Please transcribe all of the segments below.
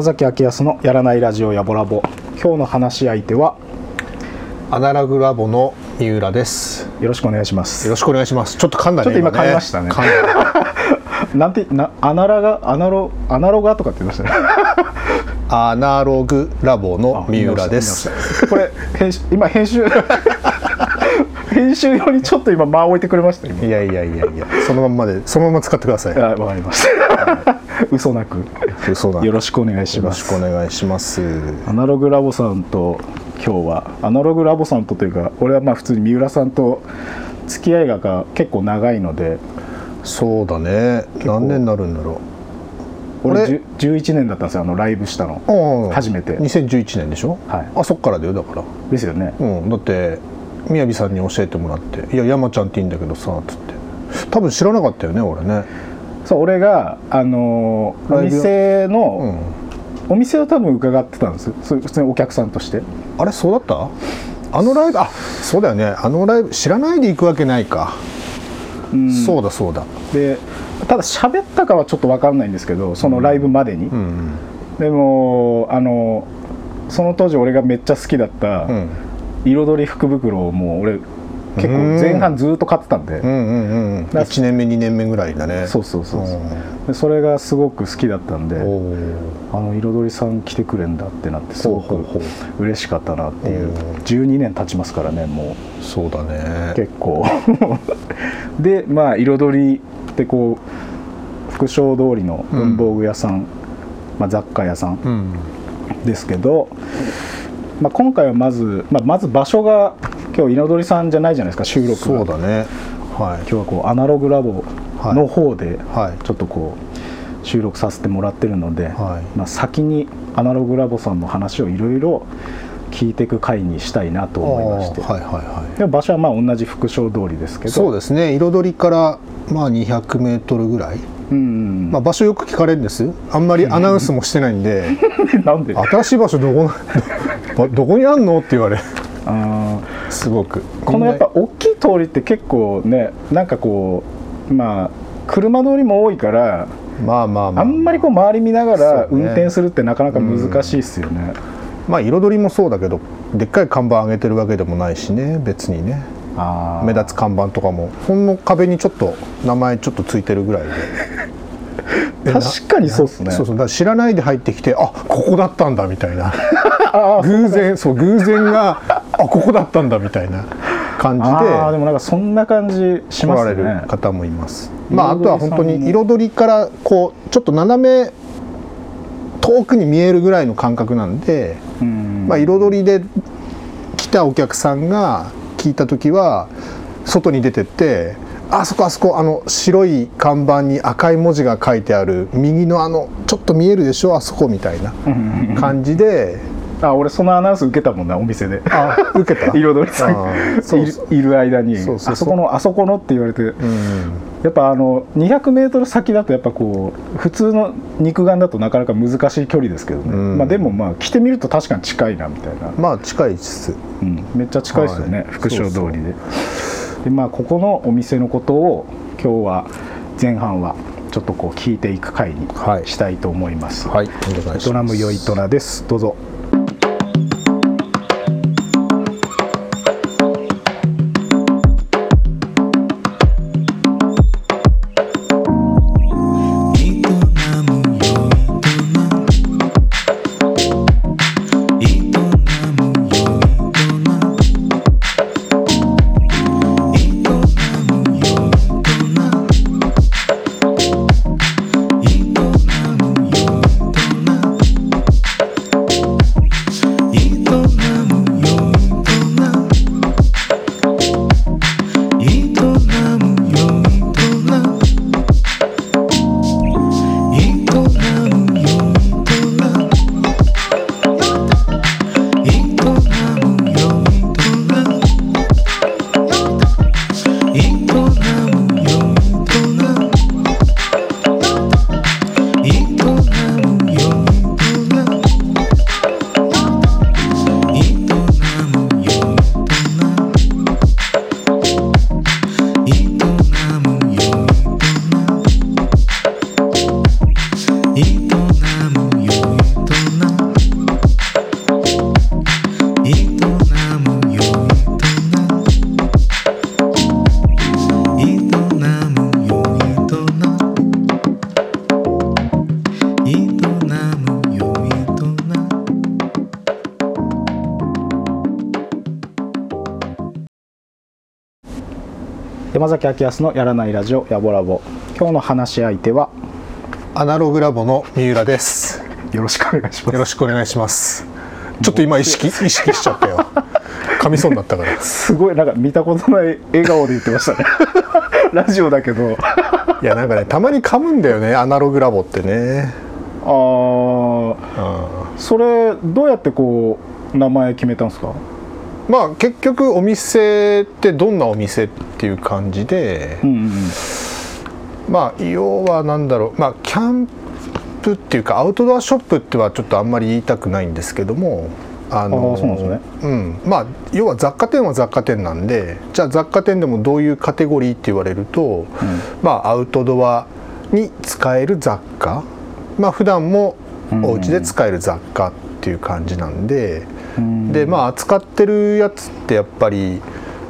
山崎明康のやらないラジオやぼらぼ今日の話し相手はアナログラボの三浦です。よろしくお願いしますよろしくお願いします。ちょっと噛んだね。ちょっと今ね噛みましたね なんてなアナラがアナロアナロガとかって言いましたね アナログラボの三浦です。これ編集今編集 編集用にちょっと今間を置いてくれました今いやいやいやいや、そのまんまで、そのまま使ってください。あわかりました 嘘なく。嘘だ。よろしくお願いしよろしますくお願いします。アナログラボさんと今日はアナログラボさんとというか俺はまあ普通に三浦さんと付き合いがが結構長いのでそうだね。構。何年になるんだろ俺俺じゅ11年だったんですよあのライブしたの。初めて。2011年でしょ？はい。あ、そっからだよだから。ですよね。うん、だって宮城さんに教えてもらって「いや山ちゃんって言うんだけどさ」つって。多分知らなかったよね俺ねそう俺があのーお店うの、ん。お店を多分伺ってたんです。普通にお客さんとして。あれそうだった？あのライブあそうだよね。あのライブ知らないで行くわけないか、うん。そうだそうだ。でただ喋ったかはちょっと分かんないんですけどそのライブまでに、うん。でもあのその当時俺がめっちゃ好きだった、うん。彩り福袋をもう俺結構前半ずっと買ってたんで、うんうんうん。うんだ1年目2年目ぐらいだね。そうそうそうそう。でそれがすごく好きだったんであの彩りさん来てくれんだってなってすごく嬉しかったなっていう。おー12年経ちますからねもそうだうね。結構。でまあ彩りってこう福商通りの文房具屋さん、まあ、雑貨屋さんうん。ですけど、まあ、今回はまず、まあ、まず場所が今日彩りさんじゃないじゃないですか収録が。そうだね。は今日はこうアナログラボの方でいはい。ちょっとこう収録させてもらってるので、はい。まあ、先にアナログラボさんの話をいろいろ聞いていく回にしたいなと思いまして、はいはいはい。場所はまあ同じ福商通りですけど。そうですね。彩りからまあ200メートルぐらい、うんうんまあ、場所よく聞かれるんです。あんまりアナウンスもしてないんで。なんで？あ新しい場所どこどどこにあんの？って言われすごく。このやっぱ大きい通りって結構ねなんかこうまあ車通りも多いからまあまあまあ。あんまりこう周り見ながら運転するってなかなか難しいですよね。まあ彩りもそうだけどでっかい看板上げてるわけでもないしね別にね。目立つ看板とかも。ほんの壁にちょっと名前ちょっとついてるぐらいで。で確かにそうっすね。そうそう。だ知らないで入ってきてあここだったんだみたいな。偶然そう偶然があここだったんだみたいな感じであーでもなんかそんな感じし来られますねる方もいます。まああとは本当に彩りからこうちょっと斜め遠くに見えるぐらいの感覚なんで、うんまあ彩りで来たお客さんが聞いた時は外に出てって。あそこあそこあの白い看板に赤い文字が書いてある右のあのちょっと見えるでしょあそこみたいな感じであ俺そのアナウンス受けたもんなお店で。あ受けた？彩りさん。いるいる間に。そうそうそう。あそこのあそこのって言われて。うん。やっぱあの 200m 先だとやっぱこう普通の肉眼だとなかなか難しい距離ですけどね、うん。まあ、でもまあ来てみると確かに近いなみたいな、まあ近いです。うん、めっちゃ近いですよね、はい。福商通りで。でまあここのお店のことを今日は前半はちょっとこう聞いていく回にはい。したいと思います、はい。お願いします。ベトナムよいとなです。どうぞ山崎明康のやらないラジオやぼラボ。今日の話し相手はアナログラボの三浦です。よろしくお願いします。よろしくお願いします。ちょっと今意識意識しちゃったよ。噛みそうになったから。すごいなんか見たことない笑顔で言ってましたね。ラジオだけど。いやなんかねたまに噛むんだよねアナログラボってね。あー。うそれどうやってこう名前決めたんですか？んまあ結局お店ってどんなお店っていう感じでうんうんまあ要はなんだろうまあキャンプっていうかアウトドアショップってはちょっとあんまり言いたくないんですけどもああーそうね。うん、まあ要は雑貨店は雑貨店なんでじゃあ雑貨店でもどういうカテゴリーって言われると、まあアウトドアに使える雑貨。まあ普段もお家で使える雑貨っていう感じなんで、うんでまあ扱ってるやつってやっぱり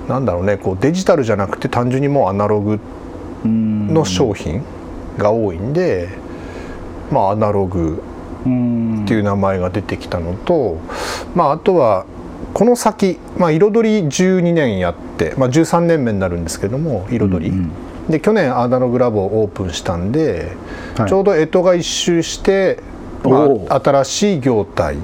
なんだろうねこうデジタルじゃなくて単純にもうアナログうん。の商品が多いんで、まあアナログうん。っていう名前が出てきたのと、まああとはこの先、まあ、彩り12年やって、まあ、13年目になるんですけども彩り、うんで去年アナログラボをオープンしたんで、はい。ちょうど干支が一周して、まあ、新しい業態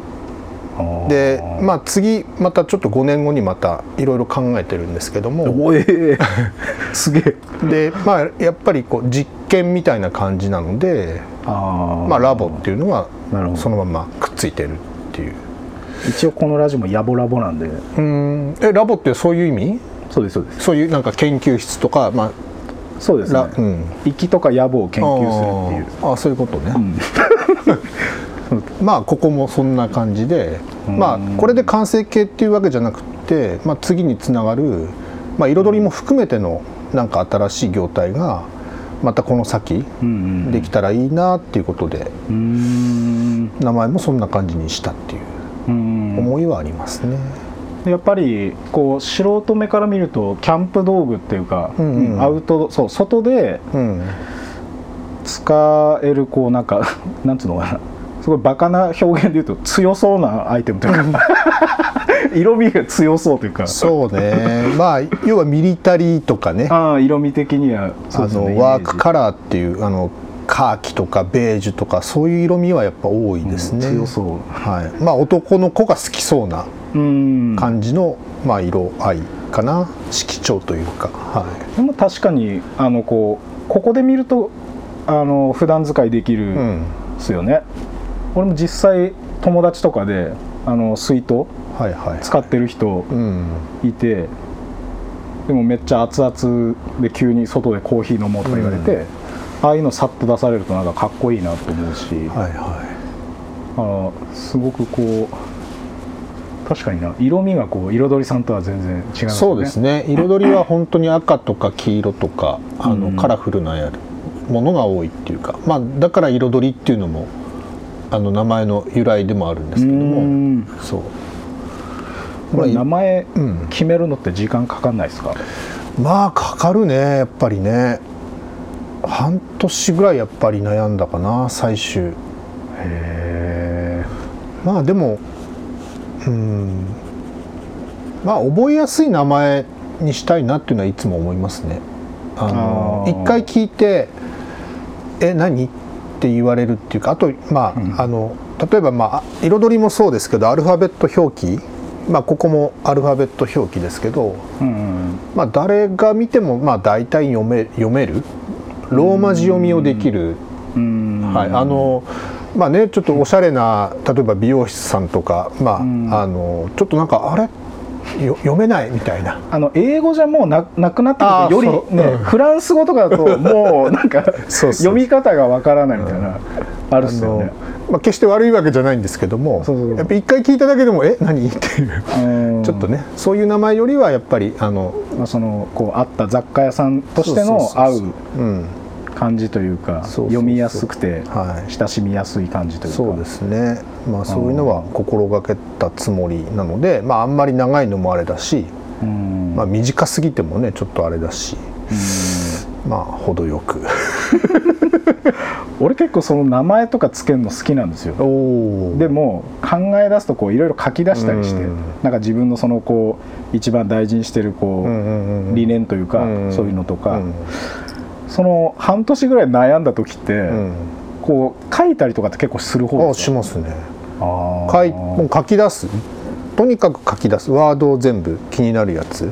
で、まあ、次またちょっと5年後にまたいろいろ考えてるんですけども。おえー。すげえ。で、まあ、やっぱりこう実験みたいな感じなので、まあ、ラボっていうのはそのままくっついてるっていう。一応このラジオもヤボラボなんで。うん。えラボってそういう意味？そうですそうです。そういうなんか研究室とか、まあそうですね。らうん、息とか野望を研究するっていう。あー。あそういうことね、ん まあここもそんな感じで、まあこれで完成形っていうわけじゃなくて、まあ、次につながる、まあ、彩りも含めてのなんか新しい業態がまたこの先できたらいいなっていうことで名前もそんな感じにしたっていううん。思いはありますね。やっぱりこう素人目から見るとキャンプ道具っていうか、うんうん。うんアウトドそう外でうん。使えるこうなんか なんつうのかなすごいバカな表現で言うと強そうなアイテムというか。色味が強そうというか。そうね。まあ要はミリタリーとかね。ああ色味的にはそうあですねのワークカラーっていうあのカーキとかベージュとかそういう色味はやっぱ多いですね、ージ強そう。はい、まあ男の子が好きそうなうん。感じの、まあ、色合いかな。色調というか、はでも確かにあのこうここで見るとあの普段使いできるい、うんですよね、俺も実際友達とかであの水筒使ってる人うん。いてでもめっちゃ熱々で急に外でコーヒー飲もうとか言われて、ああいうのさっと出されるとなんかかっこいいなと思うし、はいはあのすごくこう確かにな色味がこう彩りさんとは全然違いますよね。いそうですね。彩りは本当に赤とか黄色とかあの、うん。カラフルなやるものが多いっていうか、まあ、だから彩りっていうのもあの名前の由来でもあるんですけどうもん。そう。これ名前うん。決めるのって時間かかんないですか、まあかかるねやっぱりね。半年ぐらいやっぱり悩んだかな最終。へまあでもうん。まあ覚えやすい名前にしたいなっていうのはいつも思いますね。あの一回聞いて「え何?」って言われるっていうかあとまあ,、うん。あの例えばまあ彩りもそうですけどアルファベット表記。まあここもアルファベット表記ですけどまあ、誰が見てもまあ大体読め読める。ローマ字読みをできる、うん。はい、あのまあねちょっとおしゃれな例えば美容師さんとか、まあうん。あのちょっとなんかあれ？よ読めないみたいな。あの英語じゃもうななくなってくるよりね、そう。うん。フランス語とかだともうなんか 読み方がわからないみたいな、あるっすよね。まあ、決して悪いわけじゃないんですけどもやっぱ一回聞いただけでも「え何? 」っていう、うん。ちょっとねそういう名前よりはやっぱりあの、まあ、そのこうあった雑貨屋さんとしての合う。うん、感じというか読みやすくてはい。親しみやすい感じというか。そうですね。まあそういうのは心がけたつもりなのでまああんまり長いのもあれだし、うん。まあ、短すぎてもねちょっとあれだしうん。まあ程よく。俺結構その名前とかつけるの好きなんですよ。でも考え出すとこういろいろ書き出したりして、うんなんか自分のそのこう一番大事にしてるこう、うんうんうん理念というか、うん。そういうのとか、うんその半年ぐらい悩んだ時って、うん。こう書いたりとかって結構する方あしますね。書いもう書き出す。とにかく書き出す。ワードを全部気になるやつ。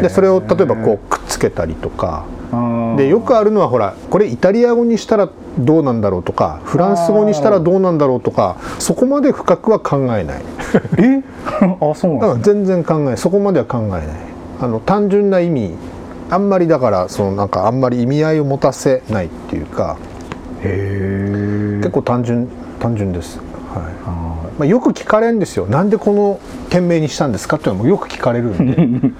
でそれを例えばこうくっつけたりとか。でよくあるのはほらこれイタリア語にしたらどうなんだろうとかフランス語にしたらどうなんだろうとかそこまで深くは考えない。え？あそうなんね。全然考えそこまでは考えない。あの単純な意味あんまりだからそのなんかあんまり意味合いを持たせないっていうかへえ結構単純単純です、はい。あまあ、よく聞かれるんですよ。なんでこの店名にしたんですかっていうのもよく聞かれるんで。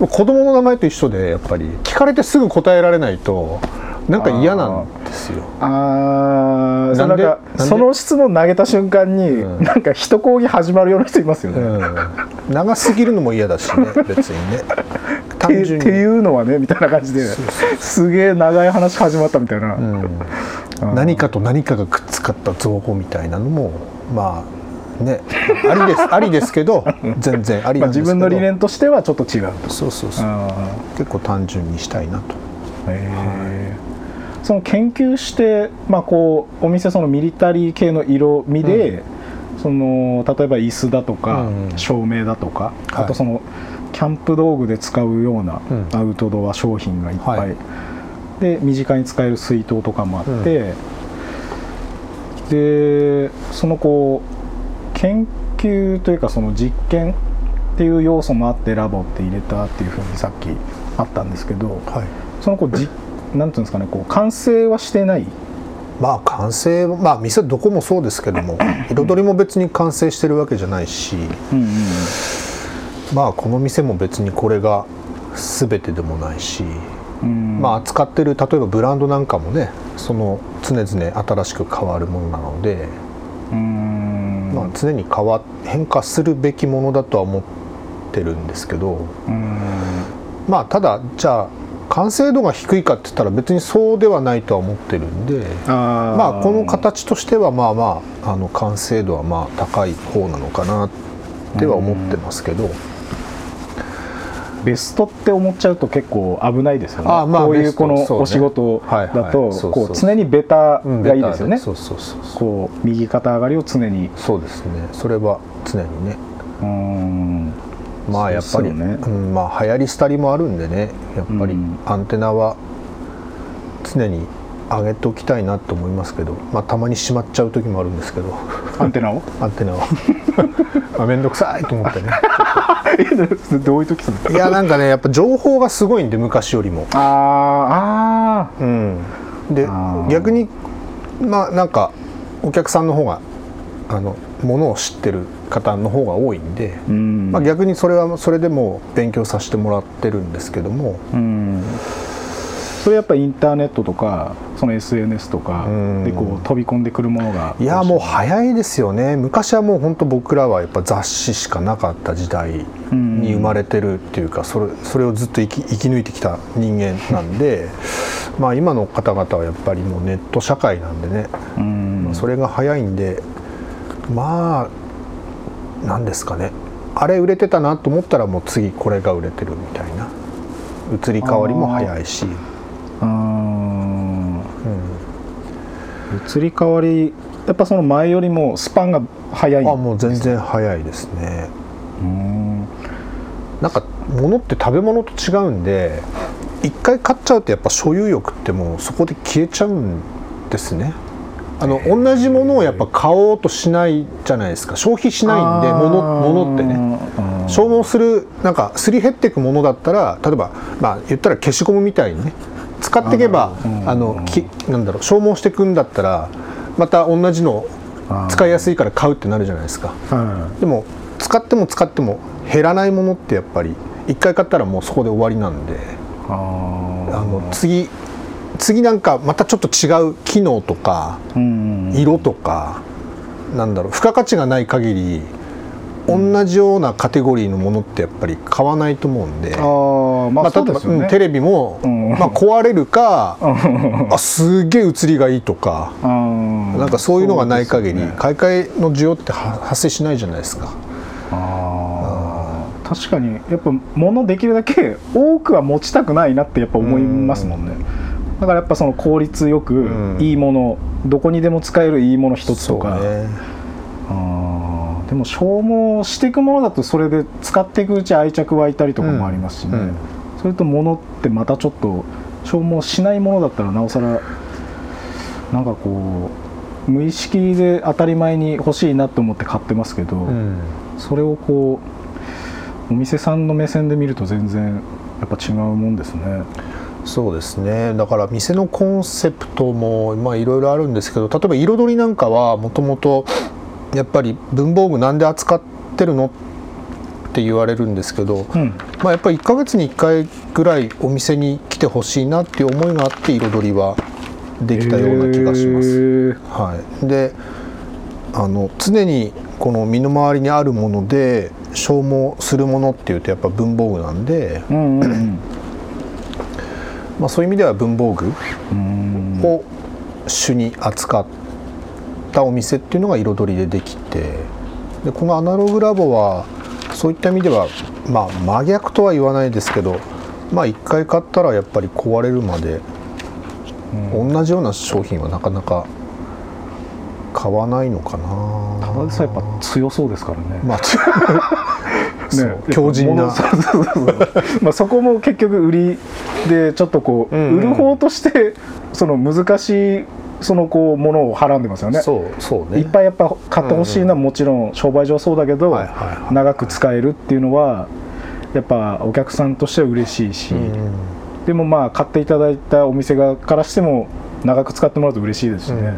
子供の名前と一緒でやっぱり聞かれてすぐ答えられないとなんか嫌なんですよ。ー。あーそなんかその質問投げた瞬間に、うん。なんか一講義始まるような人いますよね、うん、長すぎるのも嫌だしね別にね単純に。っていうのはねみたいな感じで。すげえ長い話始まったみたいな、うん。うん。何かと何かがくっつかった造語みたいなのもまあね。ありです ありですけど全然ありまあ、なんですけど、自分の理念としてはちょっと違うと。そうそうそう。あ結構単純にしたいなと。ーへえ。その研究して、まあ、こうお店そのミリタリー系の色味で、その例えば椅子だとか、うん。照明だとか、はい。あとそのキャンプ道具で使うようなうん。アウトドア商品がいっぱい、はい。で身近に使える水筒とかもあって、でそのこう研究というかその実験っていう要素もあってラボって入れたっていうふうにさっきあったんですけどはい。そのこうじなんていうんですかねこう完成はしてない。まあ完成まあ店どこもそうですけども 彩りも別に完成してるわけじゃないし。うんうんまあこの店も別にこれが全てでもないし、うん。まあ扱ってる例えばブランドなんかもねその常々新しく変わるものなので、うん。まあ、常に変わ変化するべきものだとは思ってるんですけどうん。まあただじゃあ完成度が低いかって言ったら別にそうではないとは思ってるんで。まあこの形としてはまあまああの完成度はまあ高い方なのかなっては思ってますけど、ベストって思っちゃうと結構危ないですよね。あまあこういうこのお仕事だとこう常にベタがいいですよね。そうそうそうそう。こう右肩上がりを常に。そうですね。それは常にね。うん。まあやっぱりね。うん、まあ流行り廃りもあるんでね。やっぱりうん。アンテナは常に上げておきたいなと思いますけど、まあ、たまにしまっちゃう時もあるんですけど。アンテナを？アンテナは まあ面倒くさいと思ってね。えどういう時すいやなんかねやっぱ情報がすごいんで昔よりも。あーあうん、で逆にまあなんかお客さんの方があのものを知ってる方の方が多いんで、ーうん。まあ、逆にそれはそれでもう勉強させてもらってるんですけども。うんそれやっぱインターネットとかその SNS とかうん。でこう飛び込んでくるものがいやもう早いですよね。昔はもう本当僕らはやっぱ雑誌しかなかった時代に生まれてるっていうかそれそれをずっと生き生き抜いてきた人間なんで まあ今の方々はやっぱりもうネット社会なんでね。うん。それが早いんでまあなんですかね。あれ売れてたなと思ったらもう次これが売れてるみたいな。移り変わりも早いし、うんうん移り変わりやっぱその前よりもスパンが早い。あもう全然早いですね。うん。なんか物って食べ物と違うんで一回買っちゃうとやっぱ所有欲ってもうそこで消えちゃうんですね。あの同じものをやっぱ買おうとしないじゃないですか。消費しないんで物物ってね。消耗するなんかすり減っていくものだったら例えばまあ言ったら消しゴムみたいにね使っていけばうん。あのきなんだろう消耗していくんだったらまた同じの使いやすいから買うってなるじゃないですか。はでも使っても使っても減らないものってやっぱり一回買ったらもうそこで終わりなんでいああの次次なんかまたちょっと違う機能とかうん色とかなんだろう付加価値がない限り同じようなカテゴリーのものってやっぱり買わないと思うんで。ああーまあ例えばうんテレビも、うん。まあ、壊れるか、あすげえ映りがいいとか、なんかそういうのがない限り、ね。買い替えの需要っては発生しないじゃないですか。確かにやっぱ物できるだけ多くは持ちたくないなってやっぱ思いますもんね。だからやっぱその効率よくうん。いいもの、どこにでも使えるいいもの一つとか、ね。あーでも消耗していくものだとそれで使っていくうち愛着湧いたりとかもありますしね、うん。うんそれと物ってまたちょっと消耗しないものだったらなおさらなんかこう無意識で当たり前に欲しいなと思って買ってますけど、うん。それをこうお店さんの目線で見ると全然やっぱ違うもんですね。そうですね。だから店のコンセプトもまあいろいろあるんですけど例えば彩りなんかはもともとやっぱり文房具なんで扱ってるの？って言われるんですけど、うん、まあ、やっぱり1ヶ月に1回ぐらいお店に来てほしいなっていう思いがあって彩りはできたような気がします。はい、であの常にこの身の回りにあるもので消耗するものっていうとやっぱ文房具なんで、うんうんうん。まあ、そういう意味では文房具うん。を主に扱ったお店っていうのが彩りでできてでこのアナログラボはそういった意味では、まあ、真逆とは言わないですけど、まあ、1回買ったらやっぱり壊れるまで同じような商品はなかなか買わないのかな。ただでさえやっぱ強そうですからね。まあ そう強靭な物そうそうそうそうまあそこも結局売りでちょっとこう、うんうん売る方としてその難しいそのこうものをはらんでますよね。そうそうね。いっぱいやっぱ買ってほしいのはもちろん商売上そうだけど、長く使えるっていうのはやっぱお客さんとしては嬉しいし、うんでもまあ買っていただいたお店側からしても長く使ってもらうと嬉しいですしね。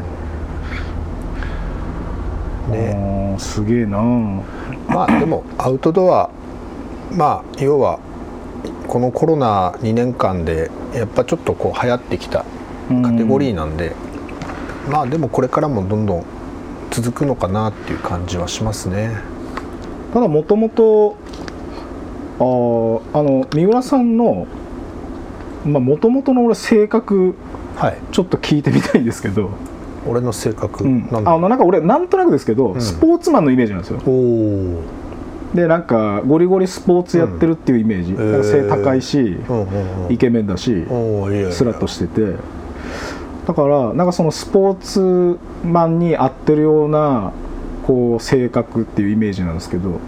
ね。すげえな。まあでもアウトドアまあ要はこのコロナ2年間でやっぱちょっとこう流行ってきたカテゴリーなんで、まあでもこれからもどんどん続くのかなっていう感じはしますね。ただもともとあの三浦さんのもともとの俺性格はい。ちょっと聞いてみたいんですけど、俺の性格、うん、なんだ。あのなんか俺なんとなくですけど、んスポーツマンのイメージなんですよおお。でなんかゴリゴリスポーツやってるっていうイメージ、うん背高いし。イケメンだし、おおいやいや。スラッとしててだからなんかそのスポーツマンに合ってるようなこう性格っていうイメージなんですけど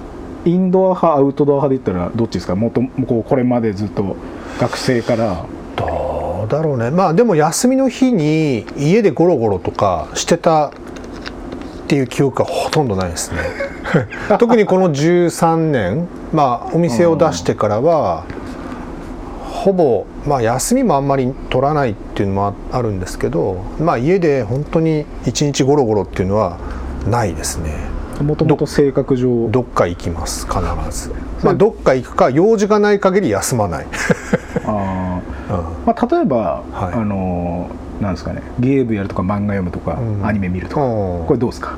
インドア派アウトドア派で言ったらどっちですか？もっとこうこれまでずっと学生から。どうだろうね。まあでも休みの日に家でゴロゴロとかしてたっていう記憶はほとんどないですね。特にこの13年まあお店を出してからはほぼまあ休みもあんまり取らないっていうのもああるんですけどまあ家で本当に一日ゴロゴロっていうのはないですね。もともと性格上。どっか行きます必ず。まあどっか行くか用事がない限り休まない、あー、うん。まあ、例えば、はい。あのーなんですかね。ゲームやるとか漫画読むとか、うん。アニメ見るとか、うん。これどうですか？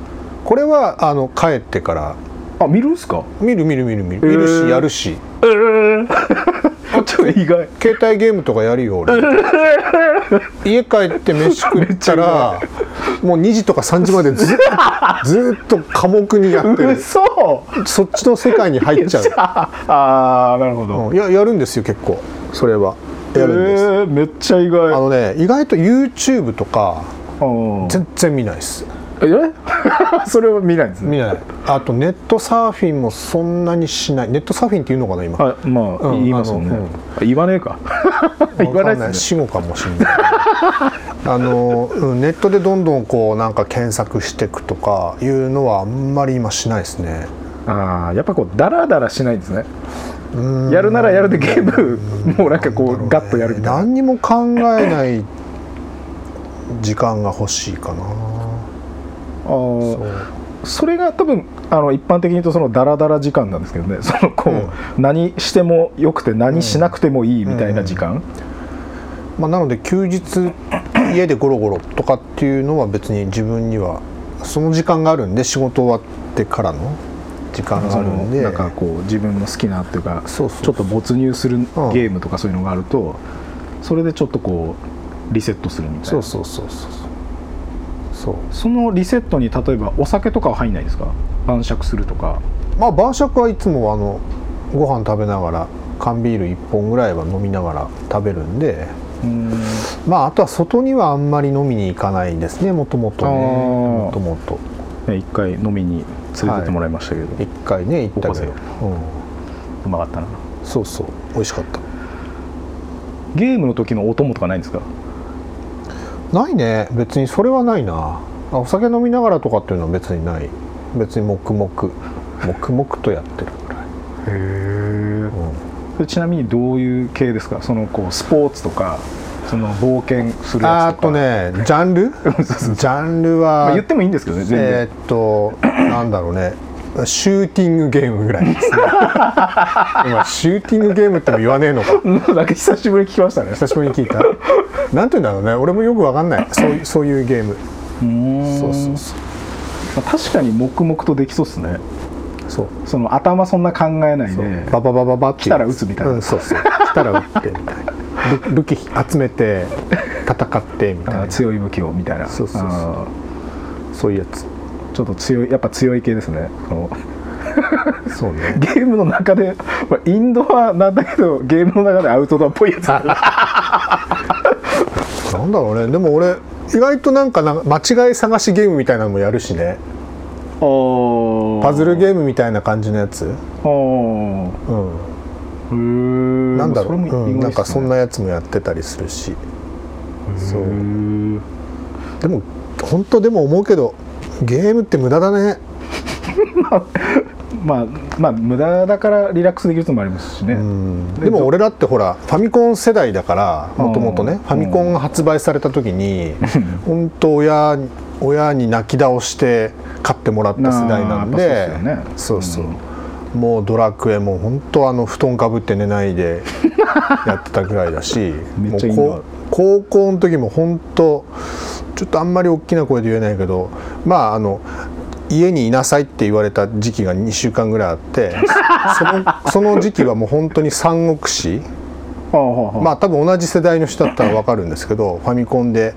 これはあの帰ってから。あ見るんすか？見る見る見る見る。見るしやるし。ええちょっと意外。携帯ゲームとかやるよ俺。家帰って飯食ったらもう2時とか3時までずっと ずっと寡黙にやってる。嘘。そっちの世界に入っちゃう。ああなるほど、うん、いややるんですよ結構。それは。やるんです、えーめっちゃ意外。あのね意外と YouTube とかうん。全然見ないですえ？それは見ないんですね。見ない。あとネットサーフィンもそんなにしない。ネットサーフィンっていうのかな今？はいまあ、うん言いますもんね、うん。あ言わねえか。言わないです死後かもしれない。あの、うんネットでどんどんこうなんか検索していくとかいうのはあんまり今しないですね。ねああやっぱこうダラダラしないんですね。うん。やるならやるでゲームもうなんかこうガッとやるみたいな。何にも考えない時間が欲しいかなそれが多分あの一般的に言うとそのダラダラ時間なんですけどね。そのこう、何してもよくて何しなくてもいいみたいな時間、まあ、なので休日家でゴロゴロとかっていうのは別に自分にはその時間があるんで仕事終わってからの時間があるんで。なんかこう自分の好きなっていうかちょっと没入するんゲームとかそういうのがあるとそれでちょっとこうリセットするみたいな。そうそうそうそうそう。そのリセットに例えばお酒とかは入んないですか？晩酌するとか。まあ晩酌はいつもあのご飯食べながら缶ビール1本ぐらいは飲みながら食べるんで。うん。まああとは外にはあんまり飲みに行かないですねもともとね。もともと。ね一回飲みに連れてってもらいましたけど、一回ね行ったけど、高うん、うまかったな。そうそう。美味しかった。ゲームの時のお供とかないんですか？ないね。別にそれはないな。あお酒飲みながらとかっていうのは別にない。別に黙々。黙々とやってるぐらい、へうん。えちなみにどういう系ですか？そのこうスポーツとかその冒険するやつとか。っとねジャンル？ジャンルは、まあ、言ってもいいんですけどね全然、えーっとなんだろうねシューティングゲームぐらいですね。今シューティングゲームっても言わねえのか。なんか久しぶりに聞きましたね。久しぶりに聞いた。なんて言うんだろうね。俺もよくわかんない。そういうそういうゲーム。そうそうそう。まあ確かに黙々とできそうっすね。そう。その頭そんな考えないでバババババって。来たら撃つみたいな。うん、そうそう。来たら撃ってみたいな。武武器集めて戦ってみたいな。強い武器をみたいな。そうそうそう。あそういうやつ。ーちょっと強いやっぱ強い系ですね。そうね。ゲームの中で、まあ、インドアなんだけどゲームの中でアウトドアっぽいやつ。なんだろうね。でも俺意外となんかな間違い探しゲームみたいなのもやるしね。パパズルゲームみたいな感じのやつ、うん、なんだろう、ね。うん、なんかそんなやつもやってたりするし。そう。でも本当でも思うけどゲームって無駄だね。まあまあ無駄だからリラックスできるのもありますしね、うん。でも俺だってほらファミコン世代だからもともとねうん。ファミコンが発売された時に 本当親に親に泣き倒して買ってもらった世代なんでそうそうもうドラクエも本当あの布団かぶって寝ないで やってたぐらいだし高校の時も本当ちょっとあんまり大きな声で言えないけどまああの家にいなさいって言われた時期が2週間ぐらいあってそのその時期はもう本当に三国志。まあ多分同じ世代の人だったら分かるんですけどファミコンで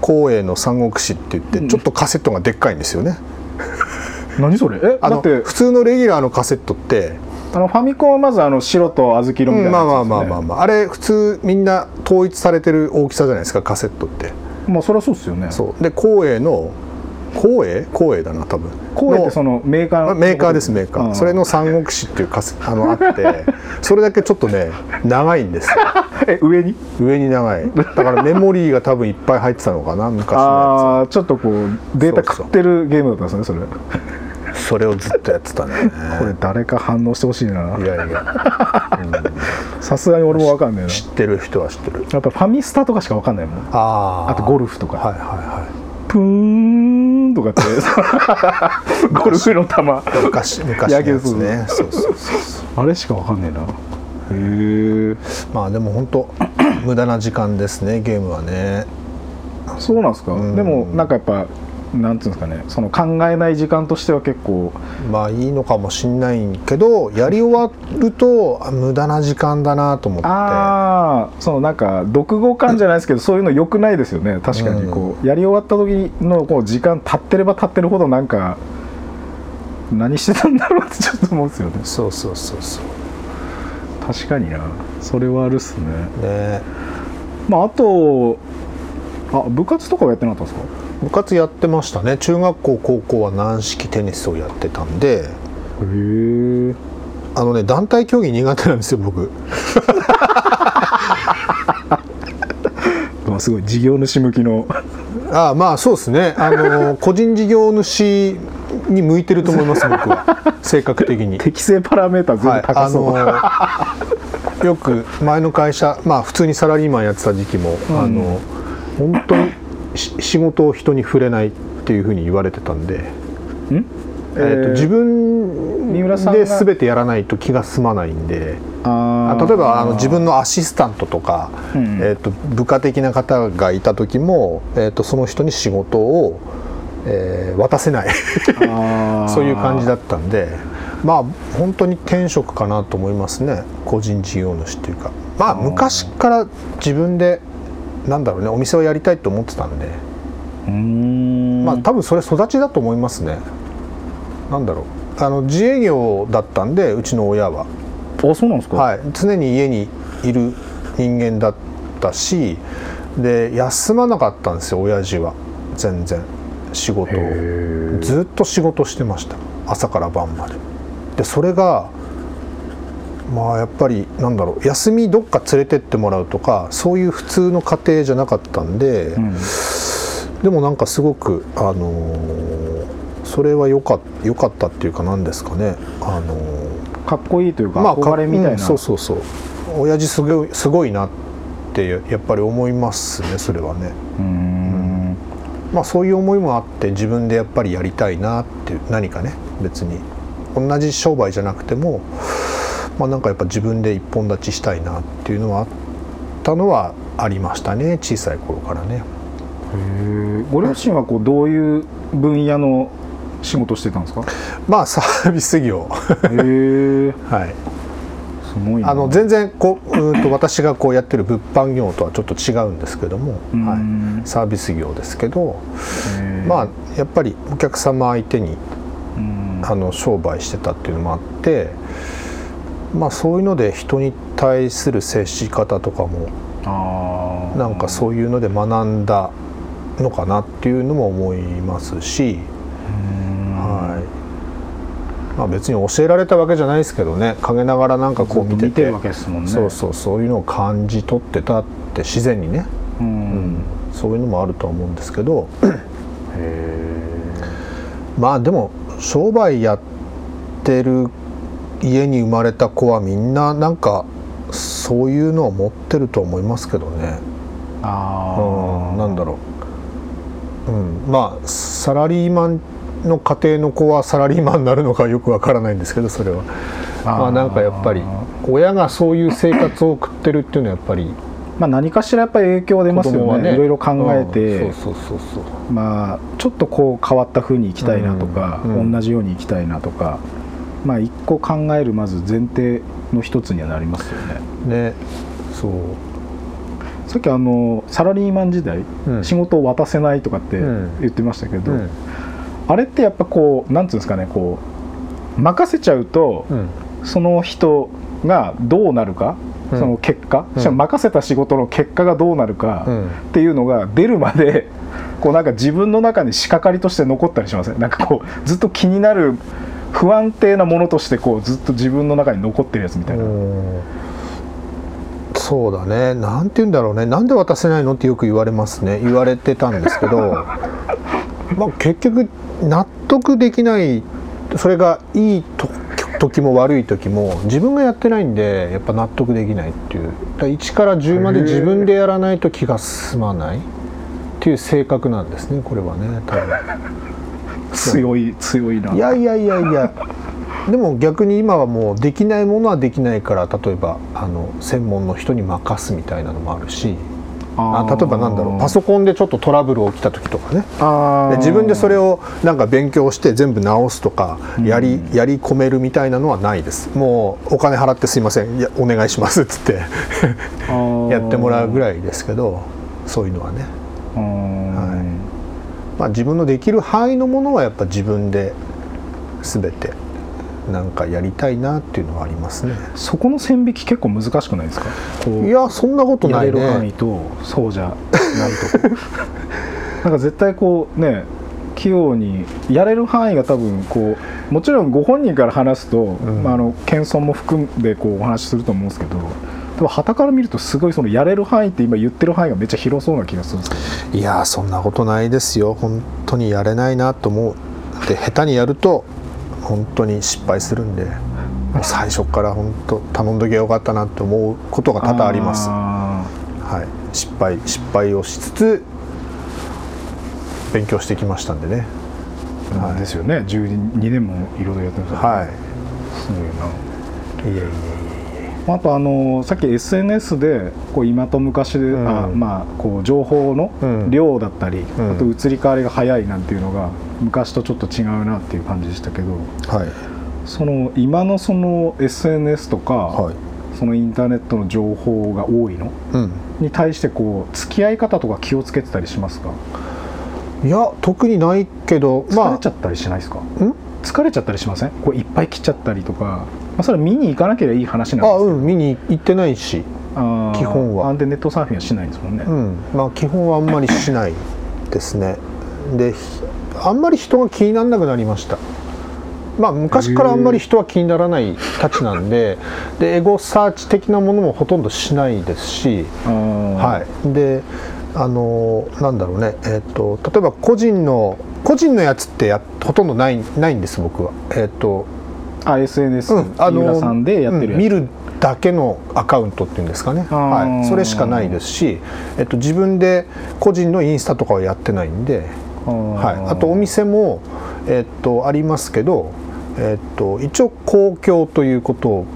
光栄の三国志って言ってちょっとカセットがでっかいんですよね。何それ？え？あのだって普通のレギュラーのカセットってあのファミコンはまずあの白と小豆色みたいなまあまあやつですねまあまあまあ。あれ普通みんな統一されてる大きさじゃないですかカセットってまあそりゃそうですよね。そう。で光栄の光栄？光栄だな多分。の光栄ってそのメーカーのメーカーですメーカー、うん。それの三国志っていうカセ あのあってそれだけちょっとね長いんですよ。え上に？上に長い。だからメモリーが多分いっぱい入ってたのかな昔のああちょっとこうデータ食ってるゲームだったんですねそれ。やつそれをずっとやってたね。これ誰か反応してほしいな。いやいや、さすがに俺もわかんねえな。知ってる人は知ってる。やっぱファミスタとかしかわかんないもん。ああとゴルフとか。はいはいはプーンとかって。ゴルフの球。い昔昔のやつね。そうそう。そうあれしかわかんねえな。へえ。まあでも本当 無駄な時間ですねゲームはね。そうなんですか？うん。でもなんかやっぱなんていうんですかねその考えない時間としては結構。まあいいのかもしんないけどやり終わるとあ無駄な時間だなと思って。ああそのなんか読後感じゃないですけどそういうの良くないですよね。確かにこうやり終わった時のこう時間経ってれば経ってるほどなんか何してたんだろうってちょっと思うんですよね。そうそうそうそう。確かにな。それはあるっすね。ね。まああとあ部活とかはやってなかったんですか？部活やってましたね。中学校高校は軟式テニスをやってたんで。へえあのね団体競技苦手なんですよ僕。すごい事業主向きの。ああまあそうですね。あの個人事業主に向いてると思います僕は。性格的に。適正パラメーター全部高そう、あのよく前の会社まあ普通にサラリーマンやってた時期も、うん。あの本当にし仕事を人に触れないっていうふうに言われてたんで、ん？えーと自分三浦さんがで全てやらないと気が済まないんで。あ例えばあの自分のアシスタントとか、うんえー、と部下的な方がいた時も、えー、とその人に仕事を、えー渡せない。あー。そういう感じだったんで。まあ本当に転職かなと思いますね。個人事業主っていうか。まあ昔から自分でなんだろうねお店をやりたいと思ってたんで、うーん。まあ多分それ育ちだと思いますね。なんだろう。あの自営業だったんでうちの親は。あそうなんですか、はい、常に家にいる人間だったしで休まなかったんですよ親父は。全然。仕事を。ずっと仕事してました。朝から晩まで。でそれがまあやっぱりなんだろう休みどっか連れてってもらうとかそういう普通の家庭じゃなかったんで、うん。でもなんかすごくあのーそれは良か良かったっていうかなんですかねあのーかっこいいというか、か憧れみたいな、うんそうそうそう。親父すごいすごいなってやっぱり思いますねそれはね。うーん。まあそういう思いもあって自分でやっぱりやりたいなって何かね別に。同じ商売じゃなくてもまあなんかやっぱ自分で一本立ちしたいなっていうのはあったのはありましたね小さい頃からね。ご両親はこうどういう分野の仕事してたんですか？まあサービス業。へえ はい。すごいな。あの全然こううーんと私がこうやってる物販業とはちょっと違うんですけども、うん。はい、サービス業ですけど。まあやっぱりお客様相手にうん。あの商売してたっていうのもあってまあそういうので人に対する接し方とかもなんかそういうので学んだのかなっていうのも思いますし、うん。はい。まあ、別に教えられたわけじゃないですけどね。陰ながらなんかこう見てて。見てるわけですもんね。そうそうそういうのを感じ取ってたって自然にね、ううん。んそういうのもあるとは思うんですけど。へまあでも商売やってる家に生まれた子はみんななんかそういうのを持ってると思いますけどね、ー。あうん、あなんだろう、うん、まあサラリーマンの家庭の子はサラリーマンになるのかよくわからないんですけどそれは。まあなんかやっぱり親がそういう生活を送ってるっていうのはやっぱりまあ何かしらやっぱり影響出ますよね。ね。いろいろ考えて、うんそうそうそうそう。まあちょっとこう変わった風に行きたいなとか、うんうん。同じように行きたいなとかまあ一個考えるまず前提の一つにはなりますよね。ね。そう。さっきあのサラリーマン時代、うん。仕事を渡せないとかってうん。言ってましたけど、うん。あれってやっぱこうなんていうんですかねこう任せちゃうと、うん。その人がどうなるか、うん。その結果、うん。しかも任せた仕事の結果がどうなるか、うん。っていうのが出るまでこうなんか自分の中に仕掛かりとして残ったりしません？なんかこうずっと気になる不安定なものとしてこうずっと自分の中に残ってるやつみたいな、うん。そうだね。なんて言うんだろうね。なんで渡せないのってよく言われますね。言われてたんですけど。まあ結局納得できないそれがいいと時も悪い時も自分がやってないんでやっぱ納得できないっていう。だから1から10まで自分でやらないと気が済まないっていう性格なんですねこれはね多分。強い強いな。いやいやいやいや。でも逆に今はもうできないものはできないから例えばあの専門の人に任すみたいなのもあるし。あ例えばなんだろうパソコンでちょっとトラブル起きた時とかね。あで自分でそれををなんか勉強して全部直すとかやり,、うん。やり込めるみたいなのはないです。もうお金払ってすいません。いやお願いしますっつって。やってもらうぐい、らいですけどそういうのはね、うんはいまあ、自分のできる範囲のものはやっぱ自分で全てなんかやりたいなっていうのはありますね。そこの線引き結構難しくないですか？いやそんなことないやれる範囲ねとそうじゃないと。こ なんか絶対こうね器用にやれる範囲が多分こうもちろんご本人から話すと、ん。まあ、あの謙遜も含んでこうお話しすると思うんですけどでも旗から見るとすごいそのやれる範囲って今言ってる範囲がめっちゃ広そうな気がするんですけど。いやそんなことないですよ。本当にやれないなと思う。で下手にやると本当に失敗するんで。最初から本当頼んどきゃよかったなって思うことが多々あります。あはい、失敗失敗をしつつ勉強してきましたんでね。ーはい。ですよね。12年もいろいろやってますはすごいな。いいえいえ。いあとあのさっき SNS でこう今と昔で、ん。あまあこう情報のうん。量だったり、ん。あと移り変わりが早いなんていうのが昔とちょっと違うなっていう感じでしたけどえはい。その今のその SNS とか、はい。そのインターネットの情報が多いの？うん。に対してこう付き合い方とか気をつけてたりしますか？いや特にないけど疲れちゃったりしないですか、あん？疲れちゃったりしません？こういっぱい来ちゃったりとか、まあ、それは見に行かなければいい話なんあですけど。うん見に行ってないしあー基本は。あでネットサーフィンはしないんですもんね、うん。まあ基本はあんまりしないですね。でひあんまり人が気にならなくなりました。まあ昔からあんまり人は気にならないたちなんででエゴサーチ的なものもほとんどしないですし。あー。はい。であのなんだろうね。えっ、と例えば個人の個人のやつってやほとんどないないんです僕は。えっ、とあ SNS、うんあのさんでやってるうん見るだけのアカウントっていうんですかね、はい、それしかないですし、えっと、自分で個人のインスタとかはやってないんで、はい、あとお店も、えっと、ありますけど、えっと、一応公共ということを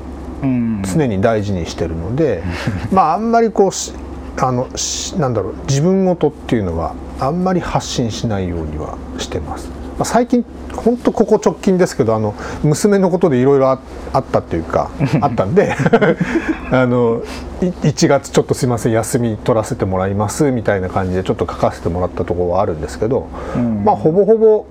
うん。常に大事にしてるので、まああんまりこうしあのしなんだろう自分ごとっていうのはあんまり発信しないようにはしてます。まあ、最近本当ここ直近ですけどあの娘のことでいろいろああったっていうか あったんで あのい1月ちょっとすいません休み取らせてもらいますみたいな感じでちょっと書かせてもらったところはあるんですけど、うんまあほぼほぼ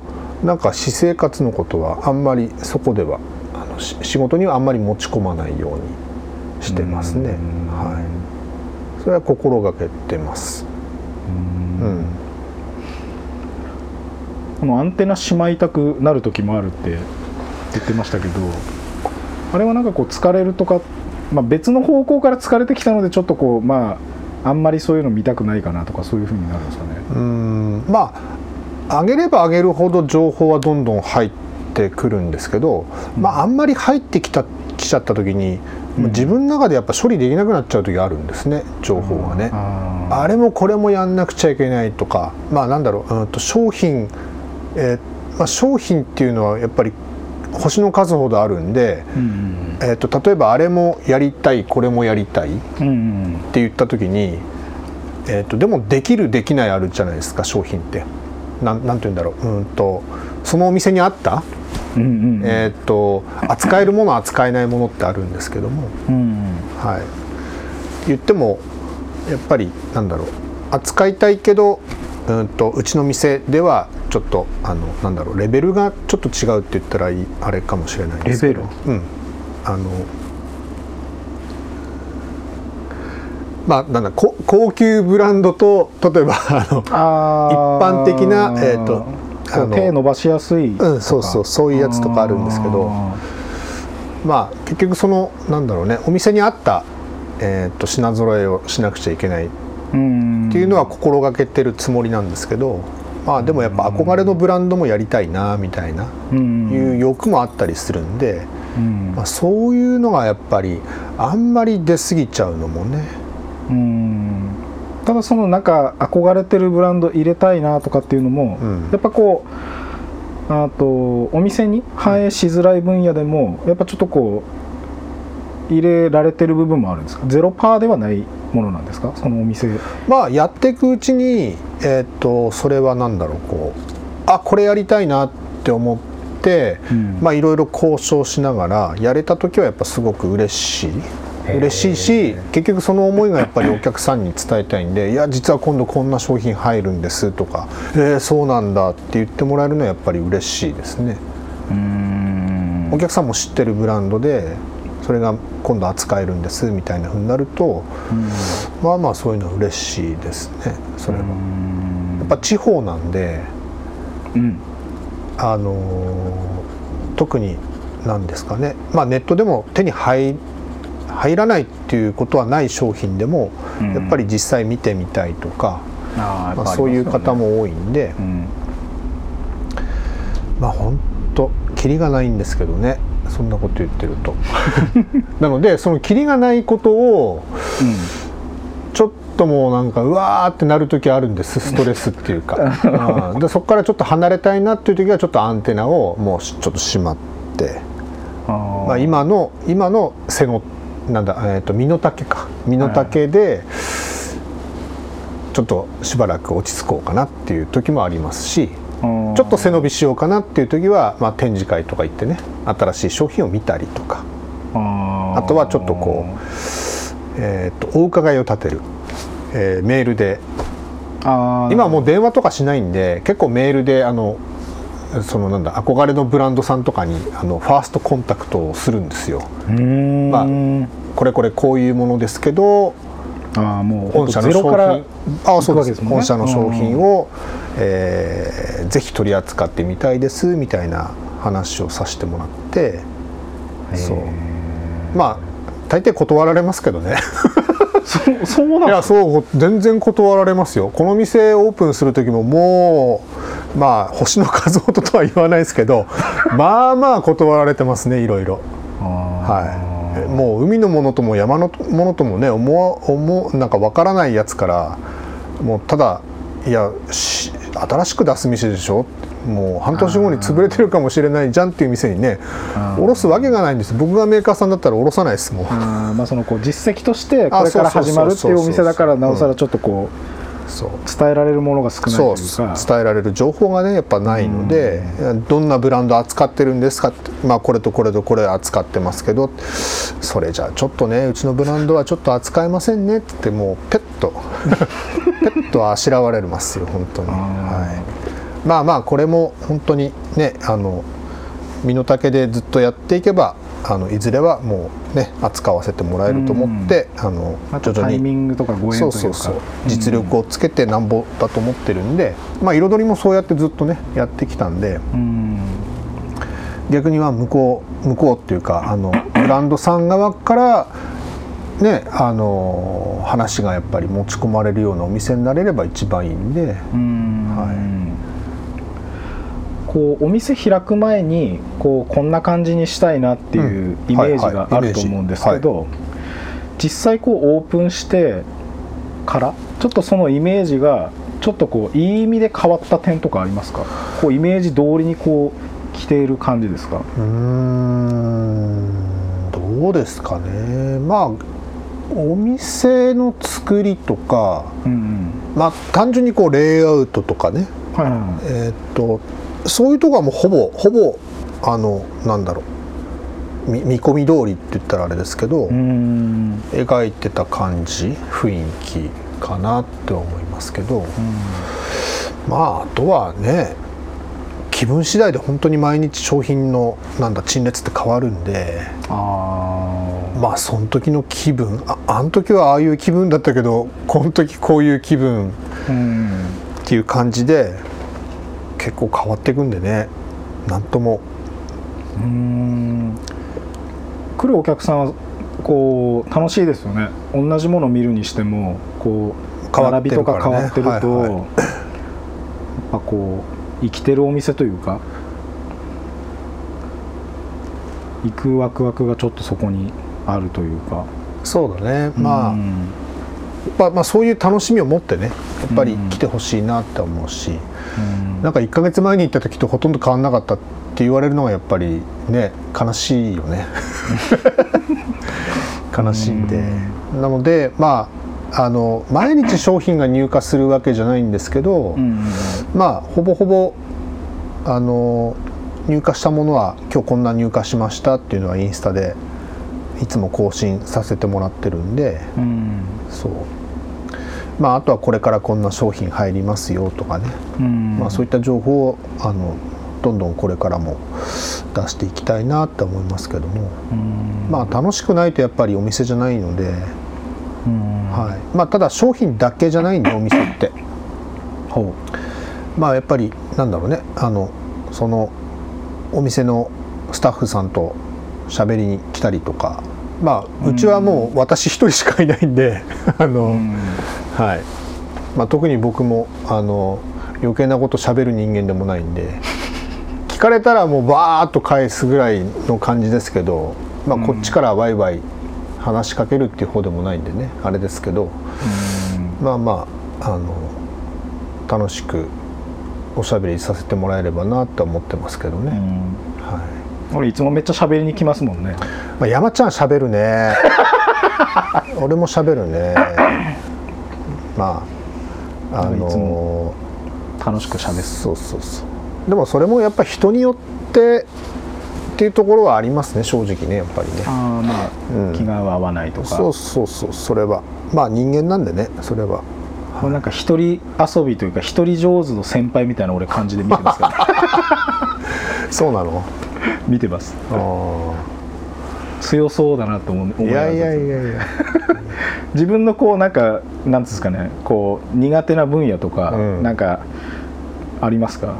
なんか私生活のことはあんまりそこではあのし仕事にはあんまり持ち込まないようにしてますね。うんはい。それは心がけてます。うん。このアンテナしまいたくなる時もあるって言ってましたけどあれはなんかこう疲れるとか、まあ、別の方向から疲れてきたのでちょっとこうまああんまりそういうの見たくないかなとかそういうふうになるんですかね。うん。まあ上げれば上げるほど情報はどんどん入ってくるんですけど、まああんまり入ってきたきちゃった時に、うん自分の中でやっぱ処理できなくなっちゃう時あるんですね情報がね。あれもこれもやんなくちゃいけないとかまあなんだろう、うん、と商品、えーまあ、商品っていうのはやっぱり星の数ほどあるんで、うんえー、と例えばあれもやりたいこれもやりたいっうんうん。て言った時に、えー、とでもできるできないあるじゃないですか商品って。なんなんて言うんだろう、うん、とそのお店にあった、うんうんえー、と扱えるもの扱えないものってあるんですけども、うん。はい、言ってもやっぱりなんだろう。扱いたいけどうんとうちの店ではちょっとあのなんだろうレベルがちょっと違うって言ったらいいあれかもしれないですけど。レうん。あのまあなんだこ高級ブランドと例えばあの一般的なえーとこうあの手伸ばしやすいうんそうそうそういうやつとかあるんですけど。あまあ結局そのなんだろうねお店に合った、えー、と品揃えをしなくちゃいけないっていうのは心がけてるつもりなんですけど、まあでもやっぱ憧れのブランドもやりたいなみたいなうん。いう欲もあったりするんで、うん。まあ、そういうのがやっぱりあんまり出過ぎちゃうのもね。うん。ただそのなんか憧れてるブランド入れたいなとかっていうのも、うん。やっぱこうあとお店に反映しづらい分野でもやっぱちょっとこう入れられてる部分もあるんですか？ゼロパーではないものなんですか？そのお店。まあやっていくうちに、えー、とそれは何だろうこうあこれやりたいなって思って、うん。まあいろいろ交渉しながらやれた時はやっぱすごく嬉しい。嬉しいし結局その思いがやっぱりお客さんに伝えたいんで「いや実は今度こんな商品入るんです」とか「えー、そうなんだ」って言ってもらえるのはやっぱり嬉しいですね。うん。お客さんも知ってるブランドでそれが今度扱えるんですみたいな風になるとまあまあそういうのは嬉しいですねそれは。やっぱ地方なんでうん。あのー特に何ですかね、まあ、ネットでも手に入入らないっていうことはない商品でも、うん。やっぱり実際見てみたいとか、まあ、ますよね。そういう方も多いんで、うん。まあ本当キリがないんですけどねそんなこと言ってると。なのでそのキリがないことをちょっともうなんかうわーってなる時あるんです。ストレスっていうか、うん。でそこからちょっと離れたいなっていう時はちょっとアンテナをもうしちょっとしまって。あー。まあ、今の今の背のなんだ、えー、と身の丈か。身の丈でちょっとしばらく落ち着こうかなっていう時もありますし。ーちょっと背伸びしようかなっていう時は、まあ、展示会とか行ってね新しい商品を見たりとか。あとはちょっとこう、えー、とお伺いを立てる、えーメールで。今はもう電話とかしないんで結構メールであのそのなんだ憧れのブランドさんとかにあのファーストコンタクトをするんですよ。まあこれこれこういうものですけどあーもう本社の商品。あそうです。ね。本社の商品を、えーぜひ取り扱ってみたいですみたいな話をさせてもらって。そう。まあ大抵断られますけどね。そうそうなんいやそう全然断られますよ。この店オープンする時ももうまあ星の数ほどとは言わないですけど まあまあ断られてますねいろいろ。はいもう海のものとも山のものともね思わ思うなんかわからないやつからもうただいやし新しく出す店でしょ？もう半年後に潰れてるかもしれないじゃんっていう店にねあー卸すわけがないんです。僕がメーカーさんだったら卸さないですもん。まあそのこう実績としてこあれから始まるっていうお店だからなおさらちょっとこそう。う伝えられるものが少ないというか。伝えられる情報がねやっぱないので、どんなブランド扱ってるんですかって、まあ、これとこれとこれ扱ってますけどそれじゃあちょっとねうちのブランドはちょっと扱えませんねって言ってもうペット。ペットはあしらわれますよ本当に、はい、まあまあこれも本当にねあの身の丈でずっとやっていけばあのいずれはもうね扱わせてもらえると思って、あのまた徐々に。タイミングとかご縁というか。そうそうそう。実力をつけてなんぼだと思ってるんで、まあ彩りもそうやってずっとねやってきたんで。うん。逆には向こう向こうっていうかあのブランドさん側からねあの話がやっぱり持ち込まれるようなお店になれれば一番いいんで、うん。はいこうお店開く前にこうこんな感じにしたいなっていううん。イメージがあると思うんですけど、実際こうオープンしてからちょっとそのイメージがちょっとこういい意味で変わった点とかありますか？こうイメージ通りにこう来ている感じですか？うーん。どうですかね。まあお店の作りとかうんうん。まあ単純にこうレイアウトとかね。はいはいはい。えーっとそういうとこはもうほぼほぼあのなんだろう。み見込み通りって言ったらあれですけど、うん。描いてた感じ雰囲気かなって思いますけど、まああとはね気分次第で本当に毎日商品のなんだ陳列って変わるんであまあその時の気分ああの時はああいう気分だったけどこの時こういう気分っていう感じで結構変わっていくんでね。なんとも。うん。来るお客さんはこう楽しいですよね。同じものを見るにしてもこう並びとるか変わってると、はいはい。やっぱこう生きてるお店というか行くワクワクがちょっとそこにあるというか。そうだね。まあ、うん。まあ、まあそういう楽しみを持ってねやっぱりうん来てほしいなって思うし、うんなんか1ヶ月前に行った時とほとんど変わんなかったって言われるのがやっぱりね悲しいよね。悲しいんで、なのでまああの毎日商品が入荷するわけじゃないんですけど、うん。まあほぼほぼあの入荷したものは今日こんな入荷しましたっていうのはインスタでいつも更新させてもらってるんでうん。そうまああとはこれからこんな商品入りますよとかね、うん。まあそういった情報をあのどんどんこれからも出していきたいなって思いますけども、うん。まあ楽しくないとやっぱりお店じゃないので、うん。はい。まあただ商品だけじゃないんでお店って。ほまあやっぱりなんだろうね。あのそのお店のスタッフさんと喋りに来たりとかまあうちはもう私一人しかいないんで あの、はい。まあ、特に僕もあの余計なこと喋る人間でもないんで 聞かれたらもうバーッと返すぐらいの感じですけど、まあ、こっちからワイワイ話しかけるっていう方でもないんでねあれですけどまあまああの楽しくおしゃべりさせてもらえればなって思ってますけどね、俺いつもめっちゃ喋りに来ますもんね。まあ、山ちゃん喋るね。俺も喋るね。まああの楽しく喋ってそうそうそう。でもそれもやっぱ人によってっていうところはありますね正直ねやっぱりね。ああまあ、うん。気が合わないとか。そうそうそうそれは。まあ人間なんでねそれは。これなんか一人遊びというか一人上手の先輩みたいな俺感じで見てますから そうなの？見てます。あ強そうだなと思うーいやいやいややいや。自分のこうなんかなんですかね。こう苦手な分野とか、うん。なんかありますか？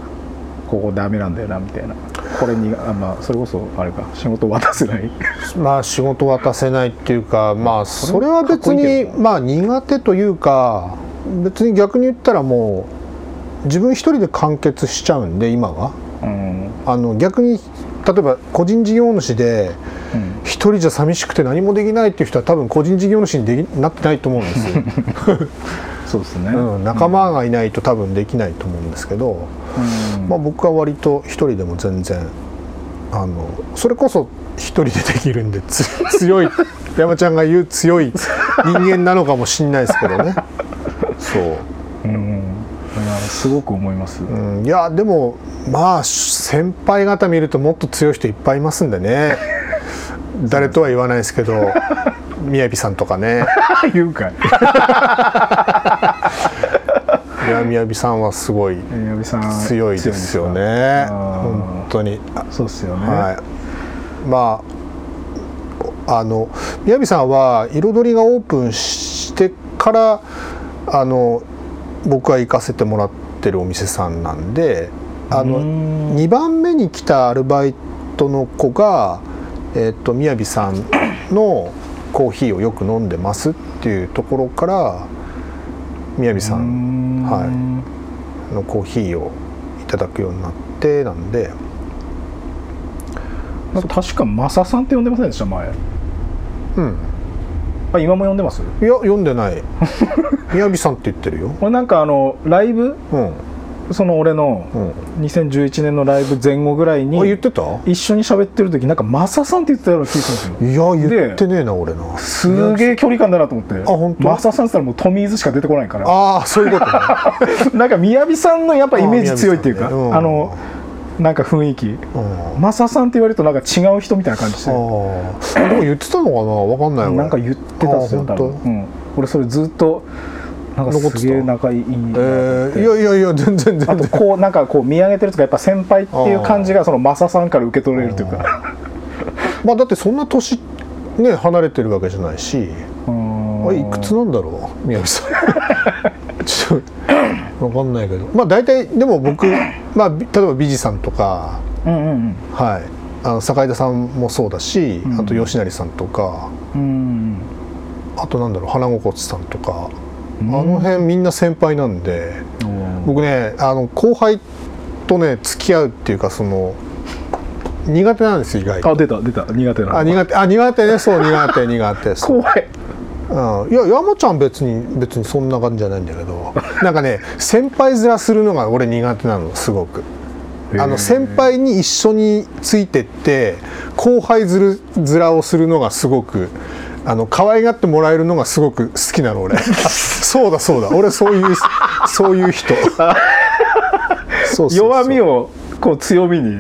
ここダメなんだよなみたいな。これにあまあそれこそあれか。仕事渡せない？まあ仕事渡せないっていうかまあそれは別にまあ苦手というか別に逆に言ったらもう自分一人で完結しちゃうんで今は。うん、あの逆に例えば個人事業主でうん。一人じゃ寂しくて何もできないっていう人は多分個人事業主にできなってないと思うんですよ、そうですね、うん、仲間がいないと多分できないと思うんですけど、うん。まあ、僕は割と一人でも全然あのそれこそ一人でできるんでつ強い 山ちゃんが言う強い人間なのかもしんないですけどね。そう、うんすごく思います、うん、いやでもまあ先輩方見るともっと強い人いっぱいいますんでね。誰とは言わないですけど宮城さんとかね。言うかい。いや宮城さんはすごい強いですよね。本当に。そうっすよね、はい、まああの宮城さんは彩りがオープンしてからあの僕は行かせてもらってるお店さんなんであのうーん。2番目に来たアルバイトの子が、えっと宮城さんのコーヒーをよく飲んでますっていうところから宮城さんん。はい。のコーヒーをいただくようになってなんで。確かマサさんって呼んでませんでした？前。うんあ今も呼んでます？いや読んでない。宮城さんって言ってるよ。これなんかあのライブ？うん。その俺のうん。2011年のライブ前後ぐらいあ言っにてた？一緒に喋ってる時なんかマサさんって言ってたような気がするんですよ。いや言ってねえな俺な。すげえ距離感だなと思って。あ本当？マサさんって言ったらもうトミーズしか出てこないから。ああそういうことね。なんか宮城さんのやっぱイメージ強いっていうかあ,、ね。うん。のなんか雰囲気。うん。マサさんって言われるとなんか違う人みたいな感じしてでも言ってたのかな？わかんない俺なんか言ってたっすよ多分、うん、俺それずっとなんかすげえ仲いいえー、いやいやいや全然全あと然こうなんかこう見上げてるとかやっぱ先輩っていう感じがそのマサさんから受け取れるというか。まあだってそんな年ね離れてるわけじゃないし。あれいくつなんだろう？宮城さん。ちょっとわかんないけど。まあ大体でも僕まあび例えば美治さんとかうんうんはい。あの坂井田さんもそうだし、うん。あと吉成さんとか。うん。うんあとなんだろう花心さんとか、うん。あの辺みんな先輩なんでうん僕ねあの後輩とね付き合うっていうかその苦手なんですよ意外と。あ出た出た。苦手なあ苦手あ苦手ね。そう苦手苦手そう。怖いうん、いや山ちゃん別に別にそんな感じじゃないんだけど なんかね先輩面するのが俺苦手なのすごく。あの先輩に一緒についてって後輩面面をするのがすごくあの可愛がってもらえるのがすごく好きなの俺。そうだそうだ。俺そういうそういう人。そうそうそう。弱みをこう強みに。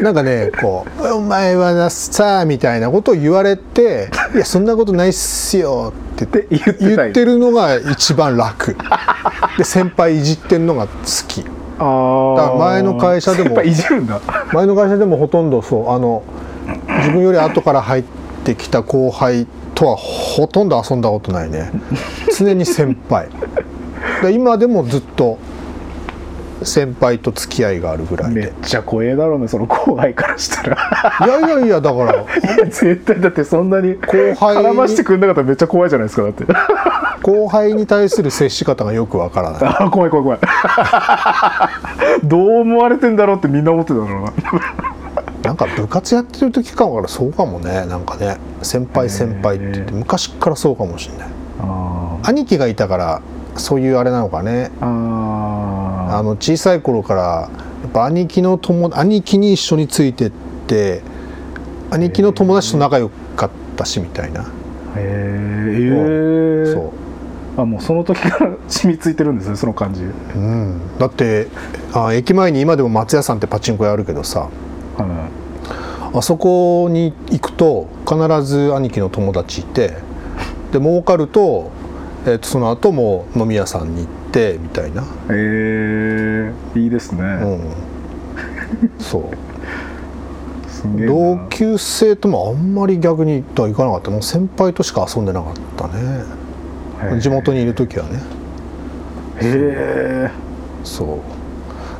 なんかねこう「お前はなさ」みたいなことを言われて「いやそんなことないっすよ」って言って言ってるのが一番楽。で先輩いじってんのが好き。あ前の会社でもやっぱいじるんだ。前の会社でもほとんどそう。あの自分より後から入ってきた後輩とはほとんど遊んだことないね。常に先輩。で今でもずっと先輩と付き合いがあるぐらいめっでちゃ怖えだろうねその後輩からしたら。いやいやいやだから。い や絶対だってそんなに後輩に。絡ましてくんなかったらめっちゃ怖いじゃないですかだって。後輩に対する接し方がよくわからない。あ怖い怖い怖い。どう思われてんだろうってみんな思ってただろうな。なんか部活やってる時間からそうかもね。なんかね先輩先輩って言って昔からそうかもしれない。あ兄貴がいたからそういうあれなのかね。ああの小さい頃からやっぱ兄貴の友兄貴に一緒についてって兄貴の友達と仲良かったしみたいな、へえそう。あもうその時から 染みついてるんですねその感じ、うん、だってあ駅前に今でも松屋さんってパチンコ屋あるけどさ。はあそこに行くと必ず兄貴の友達いてで儲かると,、えーとその後も飲み屋さんに行ってみたいな、い、えー、いいですね、うん、そう。同級生ともあんまり逆にとは行かなかった。もう先輩としか遊んでなかったね。地元にいる時はね。へえそう。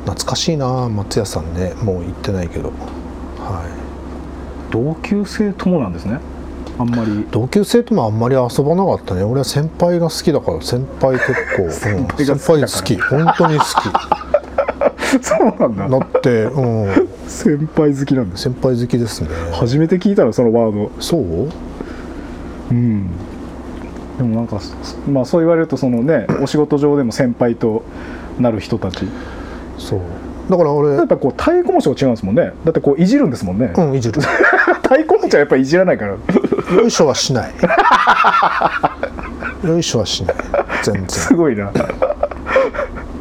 懐かしいな松屋さんね。もう行ってないけど。はい。同級生ともなんですねあんまり。同級生ともあんまり遊ばなかったね。俺は先輩が好きだから先輩結構、うん先輩好き。本当に好 そうなんだ。きだって、うん、先輩好きなんです先輩好きですね。初めて聞いたのそのワード。そう？うん。でもなんかそまあそう言われるとそのねお仕事上でも先輩となる人たち。そう。だから俺やっぱこう太鼓持ちが違うんですもんね。だってこういじるんですもんね、うんいじる。太鼓持ちはやっぱりいじらないからよいしょはしない。よいしょはしない。全す然ごいな。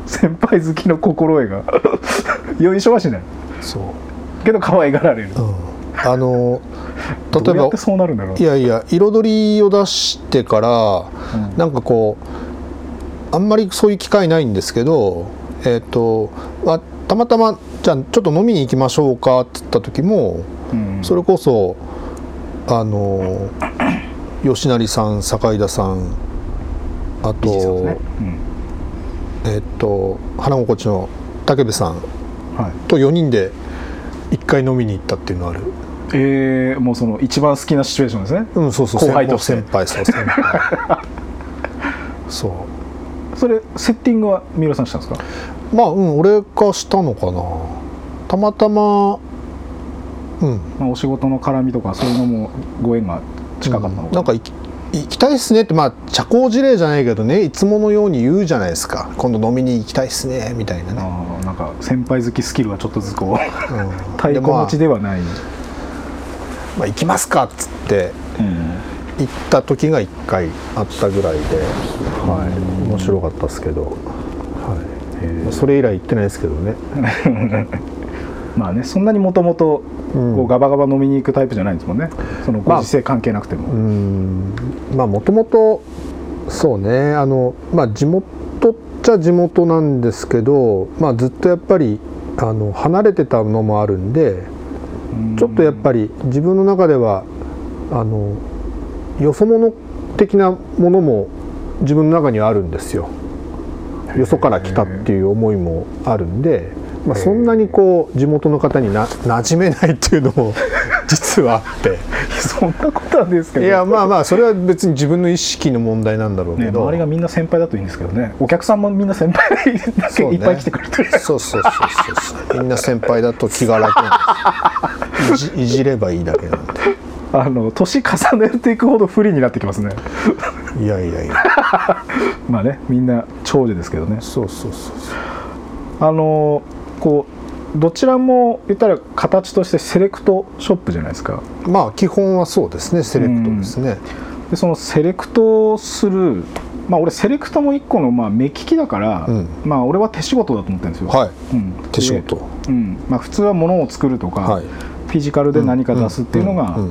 先輩好きの心得が。よいしょはしない。そう。けど可愛がられる。うん。あの例えばそうなるんだろう。いやいや彩りを出してから、ん。なんかこうあんまりそういう機会ないんですけどえっ、と、まあ、たまたまじゃあちょっと飲みに行きましょうかって言った時も、うん。それこそあの吉成さん坂井田さんあと、いいですよね。えっ、と花心地の武部さんと4人で1回飲みに行ったっていうのある。えー、もうその一番好きなシチュエーションですね。うんそうそう。後輩と先輩そう先輩。そう。それセッティングは三浦さんしたんですか？まあうん俺がしたのかな。たまたまうんまあ、お仕事の絡みとかそういうのもご縁が近かったのか、なんか行き行きたいっすねってまあ社交辞令じゃないけどねいつものように言うじゃないですか。今度飲みに行きたいっすねみたいなね、あーなんか先輩好きスキルはちょっとずつこううん。太鼓持ちではない、まあ、行きますかっつって行った時が1回あったぐらいで、はい、面白かったですけど、はい、それ以来行ってないですけどね まあねそんなにもともとガバガバ飲みに行くタイプじゃないんですもんね。そのご時世関係なくても、うん。まあもともとそうね。あのまあ地元っちゃ地元なんですけど、まあ、ずっとやっぱりあの離れてたのもあるんでうん。ちょっとやっぱり自分の中ではあのよそ者的なものも自分の中にはあるんですよ。よそから来たっていう思いもあるんで、まあ、そんなにこう地元の方にな馴染めないっていうのも 実はあって。そんなことはですけど。いやまあまあそれは別に自分の意識の問題なんだろうね、けど、周りがみんな先輩だといいんですけどね。お客さんもみんな先輩だけそうねいっぱい来てくれてる、そうそうそうそうそう。みんな先輩だと気が楽なんで。すいじればいいだけなんあの年重ねていくほど不利になってきますね。でいやいやいや。まあねみんな長寿ですけどね。そうそうそうあのこうどちらも言ったら形としてセレクトショップじゃないですか。まあ基本はそうですね。セレクトですね。でそのセレクトするまあ俺セレクトも一個のまあ目利きだから、うん。まあ俺は手仕事だと思ってるんですよ、はい。うん、手仕事。でうん。まあ、普通は物を作るとか、はい。フィジカルで何か出すっていうのがうん。うん。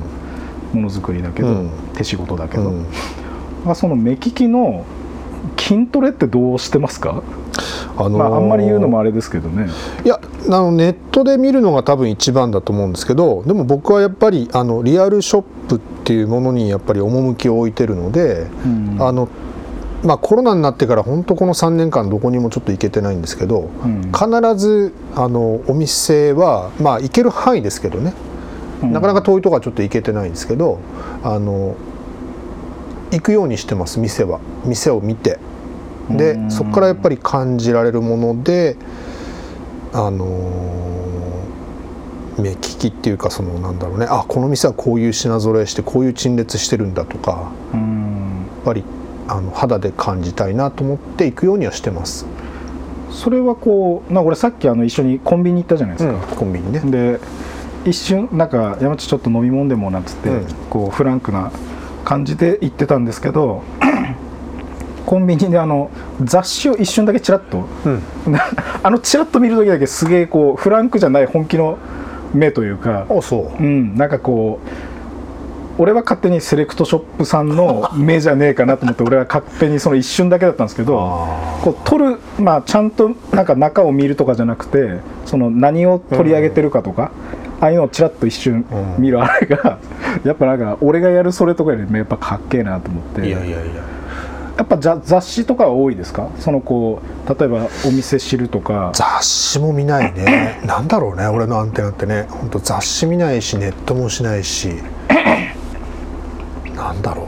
ものづくりだけど、うん。手仕事だけど、うん。まあ、その目利きの筋トレってどうしてますか、あのーまあ、あんまり言うのもあれですけどね。いやあのネットで見るのが多分一番だと思うんですけどでも僕はやっぱりあのリアルショップっていうものにやっぱり趣を置いてるので、うん。あのまあ、コロナになってから本当この3年間どこにもちょっと行けてないんですけど、うん。必ずあのお店はまあ行ける範囲ですけどね、うん。なかなか遠いとこはちょっと行けてないんですけどあの行くようにしてます店は。店を見てでうん。そこからやっぱり感じられるものであの目利きっていうかそのなんだろうね。あこの店はこういう品揃えしてこういう陳列してるんだとかうん。やっぱりあの肌で感じたいなと思って行くようにはしてます、それはこうな俺さっきあの一緒にコンビニ行ったじゃないですか、コンビニね。で一瞬なんか山内ちょっと飲み物でもなんつって、うん。こうフランクな感じで言ってたんですけどコンビニであの雑誌を一瞬だけチラッとうん。あのチラッと見る時だけすげえこうフランクじゃない本気の目というかあそう。うんなんかこう俺は勝手にセレクトショップさんの 目じゃねえかなと思って俺は勝手にその一瞬だけだったんですけどあこう撮るまあちゃんとなんか中を見るとかじゃなくてその何を取り上げてるかとか、ああいうのをちらっと一瞬うん。見るあれが、やっぱなんか俺がやるそれとかよりもやっぱかっけえなと思って。いやいやいややっぱざ雑誌とかは多いですか？そのこう例えばお店知るとか。雑誌も見ないね。なんだろうね俺のアンテナってね。本当雑誌見ないしネットもしないし。なんだろう。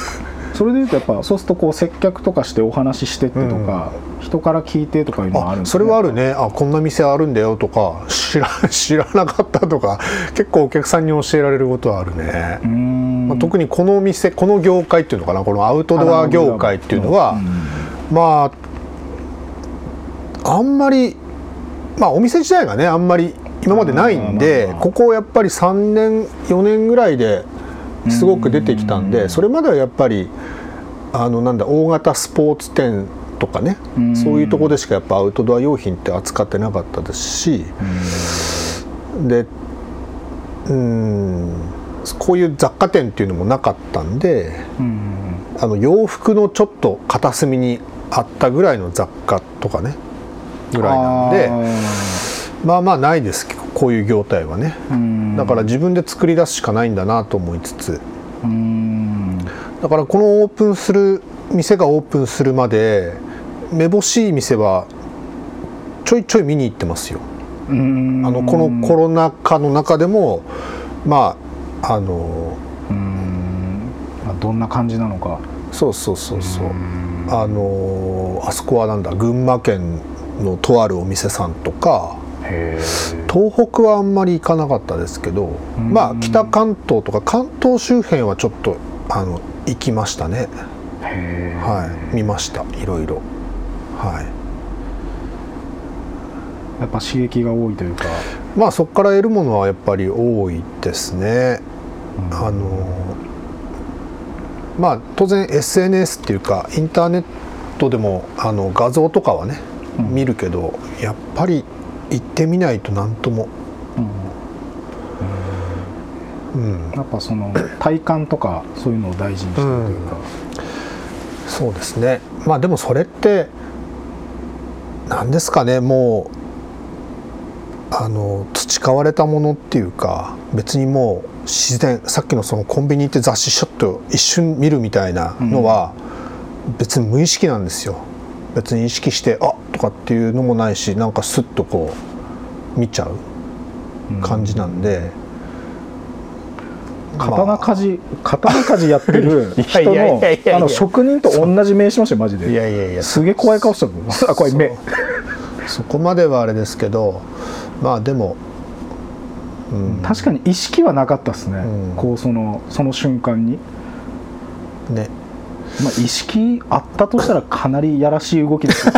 それでいうとやっぱそうするとこう接客とかしてお話ししてってとか、人から聞いてとかいうのはあるんですあそれはあるね。あこんな店あるんだよとか知ら知らなかったとか結構お客さんに教えられることはあるね、うーんまあ、特にこの店この業界っていうのかなこのアウトドア業界っていうのは、まああんまりまあお店自体がねあんまり今までないんでまあここやっぱり3年4年ぐらいですごく出てきたんでそれまではやっぱりあのなんだ大型スポーツ店とかねうん。そういうところでしかやっぱアウトドア用品って扱ってなかったですしでうんこういう雑貨店っていうのもなかったんでうんあの洋服のちょっと片隅にあったぐらいの雑貨とかねぐらいなんでまあまあないですけどこういう業態はね。だから自分で作り出すしかないんだなと思いつつ。うん。だからこのオープンする店がオープンするまでめぼしい店はちょいちょい見に行ってますよ。うん。あのこのコロナ禍の中でもまああのうん。まあどんな感じなのか。そうそうそうそう。あのあそこはなんだ群馬県のとあるお店さんとか東北はあんまり行かなかったですけどうん。まあ北関東とか関東周辺はちょっとあの行きましたね。はい。見ました。いろいろ。はい。やっぱ刺激が多いというか。まあそこから得るものはやっぱり多いですねあのまあ当然 SNS っていうかインターネットでもあの画像とかはね、うん。見るけどやっぱり行ってみないと何とも、うん。うん、やっぱその体感とかそういうのを大事にしてるというか、そうですね。まあでもそれって何ですかねもうあの培われたものっていうか別にもう自然さっきのそのコンビニ行って雑誌ショット一瞬見るみたいなのは別に無意識なんですよ。別に意識してあとかっていうのもないしなんかスッとこう見ちゃう感じなんで、刀鍛冶刀鍛冶やってる人のあの職人と同じ名しましたよマジで。いやいやいや。すげえ怖い顔してたもんあ怖い目。そこまではあれですけどまあでも、うん、確かに意識はなかったですね、うん。こうそのその瞬間に、ね。まあ、意識あったとしたらかなりやらしい動きですよ。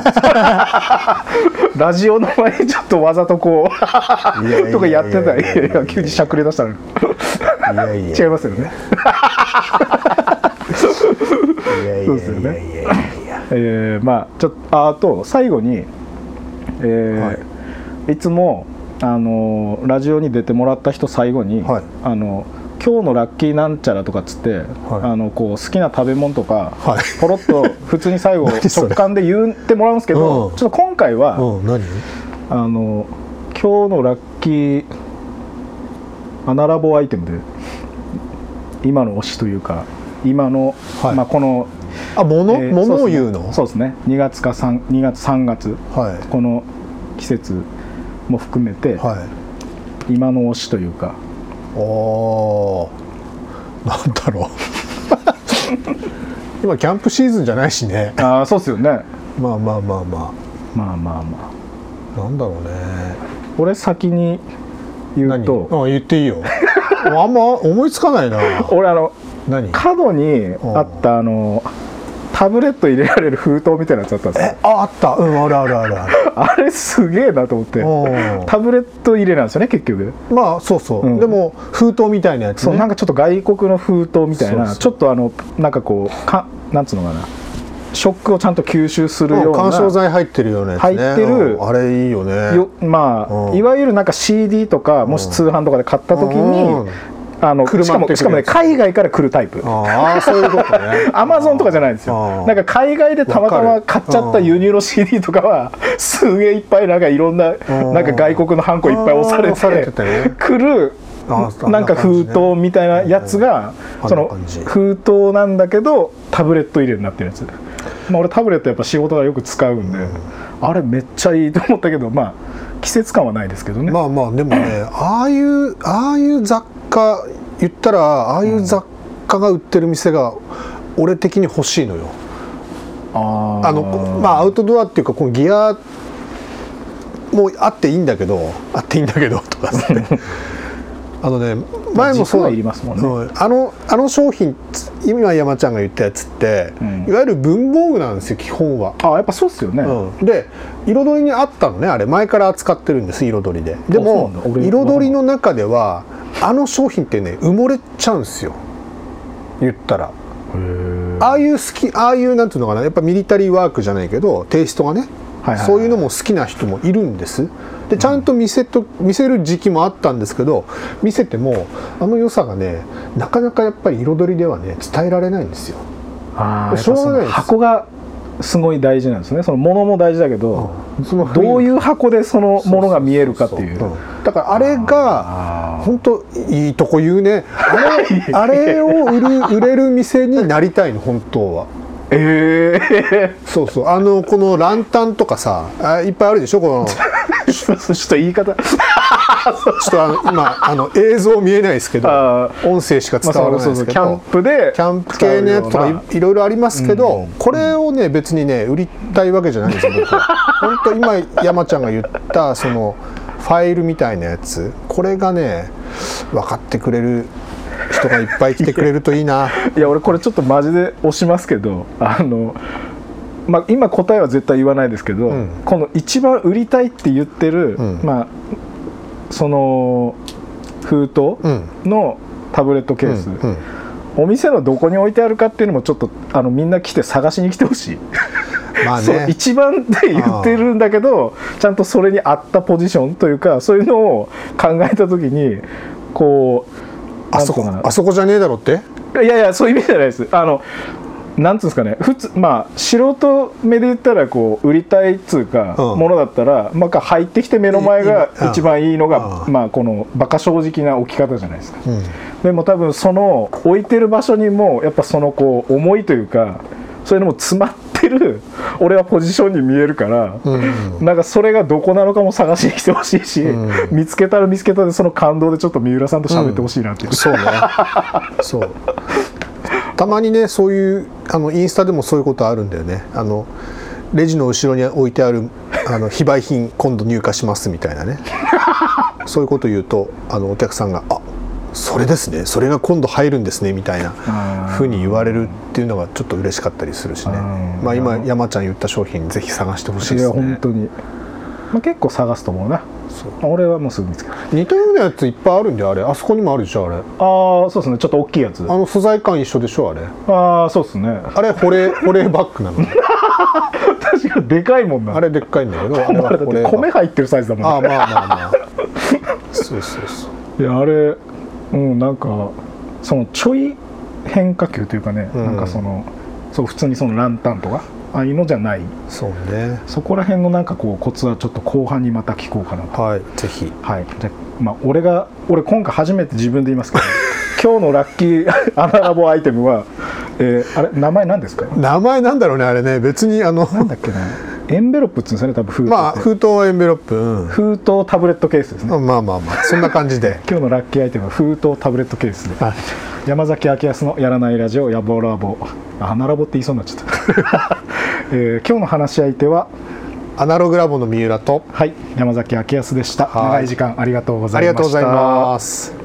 ラジオの前にちょっとわざとこうとかやってたら急にしゃくれ出したらいやいや違いますよね。そうですよね。えーまあちょっとああと最後に、えーはい。い、つもあのラジオに出てもらった人最後に、はい。あの今日のラッキーなんちゃらとかっつって、あのこう好きな食べ物とか、はい。ポロッと普通に最後 直感で言ってもらうんですけど、うん。ちょっと今回は、あの今日のラッキーアナラボアイテムで今の推しというか今の、はい。まあこのあ物、えー物をそうですね。言うのそうですね。2月か 3, 2月3月はい。この季節も含めて、はい。今の推しというか。おー。なんだろう。今キャンプシーズンじゃないしね。ああそうですよね。まあまあまあままあまあまあ。あなんだろうね。俺先に言う何？とあ言っていいよ。あんま思いつかないな。俺あの何？角にあったあのタブレット入れられる封筒みたいなやつあったんですよ。えああった。うんあるあるあるある。あれすげえなと思って。うんタブレット入れなんですよね結局。まあそうそう、うん。でも封筒みたいなやつね。そうなんかちょっと外国の封筒みたいなちょっとあのなんかこうかなんつうのかな。ショックをちゃんと吸収するような。干渉剤入ってるよね。入ってる。うんあれいいよね。よまあ、うん。いわゆるなんか CD とかもし通販とかで買った時に、うんあの車しかもしかもね海外から来るタイプ。ああそういうことね。アマゾンとかじゃないんですよ。なんか海外でたまたま買っちゃった輸入の CD とかはすげえいっぱいなんかいろんなーなんか外国のハンコいっぱい押されてて来るなんか封筒みたいなやつがうんその封筒なんだけどタブレット入れになってるやつ。まあ俺タブレットやっぱ仕事がよく使うんで。あれめっちゃいいと思ったけどまあ季節感はないですけどね。まあまあでもねああいうああいう雑貨言ったらああいう雑貨が売ってる店が俺的に欲しいのよ。あー。あのまあアウトドアっていうかこのギアもあっていいんだけどあっていいんだけどとか あのね前もそういりますもんねうんあのあの商品つ今山ちゃんが言ったやつって、うん。いわゆる文房具なんですよ基本は。あやっぱそうっすよね、うん、で彩りにあったのねあれ。前から扱ってるんです彩りで。でも彩りの中ではあの商品ってね埋もれちゃうんですよ。言ったら。ああいう好きああいうなんていうのかな。やっぱミリタリーワークじゃないけどテイストがね、はいはいはい。そういうのも好きな人もいるんです。でちゃんと見せと見せる時期もあったんですけど見せてもあの良さがねなかなかやっぱり彩りではね伝えられないんですよ。あーしょうがない箱がすごい大事なんですね。その物も大事だけど、そのどういう箱でそのものが見えるかっていう。だからあれが本当いいとこ言うね。あれ あれを売る売れる店になりたいの本当はええそうそう。あのこのランタンとかさあいっぱいあるでしょ？このちちょっと言い方。ょっとあの今あの映像見えないですけどあ音声しかまあ伝わらないそうそうキャンですけどプでキャンプ系のやつとかいいろいろありますけど、うん。これをね別にね売りたいわけじゃないんですよ僕。は 本当今山ちゃんが言ったそのファイルみたいなやつ。これがね分かってくれる人がいっぱい来てくれるといいな。いや俺これちょっとマジで押しますけどあのまあ今答えは絶対言わないですけど、うん。この一番売りたいって言ってる、うん。まあその封筒うん。のタブレットケース、うん。うん。お店のどこに置いてあるかっていうのもちょっとあのみんな来て探しに来てほしい、まあね。一番って言ってるんだけどちゃんとそれに合ったポジションというかそういうのを考えた時にこうあそこ。あそこじゃねえだろって？いやいやそういう意味じゃないです。あのなんつうんですかね。普通まあ素人目で言ったらこう売りたいっつうか、うん。ものだったら、まあ、入ってきて目の前が一番いいのが、うん。まあこのバカ正直な置き方じゃないですか、うん。でも多分その置いてる場所にもやっぱそのこう思いというかそういうのも詰まってる俺はポジションに見えるから、うん。なんかそれがどこなのかも探しに来てほしいし、うん。見つけたら見つけたでその感動でちょっと三浦さんと喋ってほしいなっていう、そうね。そう。たまにねそういうあのインスタでもそういうことあるんだよね。あのレジの後ろに置いてあるあの非売品今度入荷しますみたいなね。そういうこと言うとあのお客さんが「あそれですね。それが今度入るんですね」みたいなふうに言われるっていうのがちょっと嬉しかったりするしね。うん。まあ今山ちゃん言った商品ぜひ探してほしいですね。本当に、まあ、結構探すと思うな。そう。俺はもうすぐ見つける。似たようなやついっぱいあるんだよあれ。あそこにもあるでしょあれ。ああそうですね。ちょっと大きいやつ。あの素材感一緒でしょあれ。ああそうですね。あれ保冷 保冷バッグなの。確かにでかいもんな。あれでっかいんだけど米入ってるサイズだもんああまあまあまあ。そうそうそう。いやあれうんなんかそのちょい変化球というかね、うん。なんかそのそう普通にそのランタンとかああいうのじゃない。そうね。そこら辺のなんかこうコツはちょっと後半にまた聞こうかなと。はいぜひ。はい。じゃあまあ俺が俺今回初めて自分で言いますけど今日のラッキー アナラボアイテムは、えーあれ名前何ですか？名前なんだろうねあれね。別にあのなんだっけなエンベロップっつうんですよね多分封筒まあ封筒はエンベロップ、うん。封筒タブレットケースですね、まあまあまあそんな感じで。今日のラッキーアイテムは封筒タブレットケースで。はい。山崎明康のやらないラジオやぼラボあ花ラボって言いそうになっちゃった、えー今日の話し相手はアナログラボの三浦と。はい山崎明康でした。はい。長い時間ありがとうございました。ありがとうございます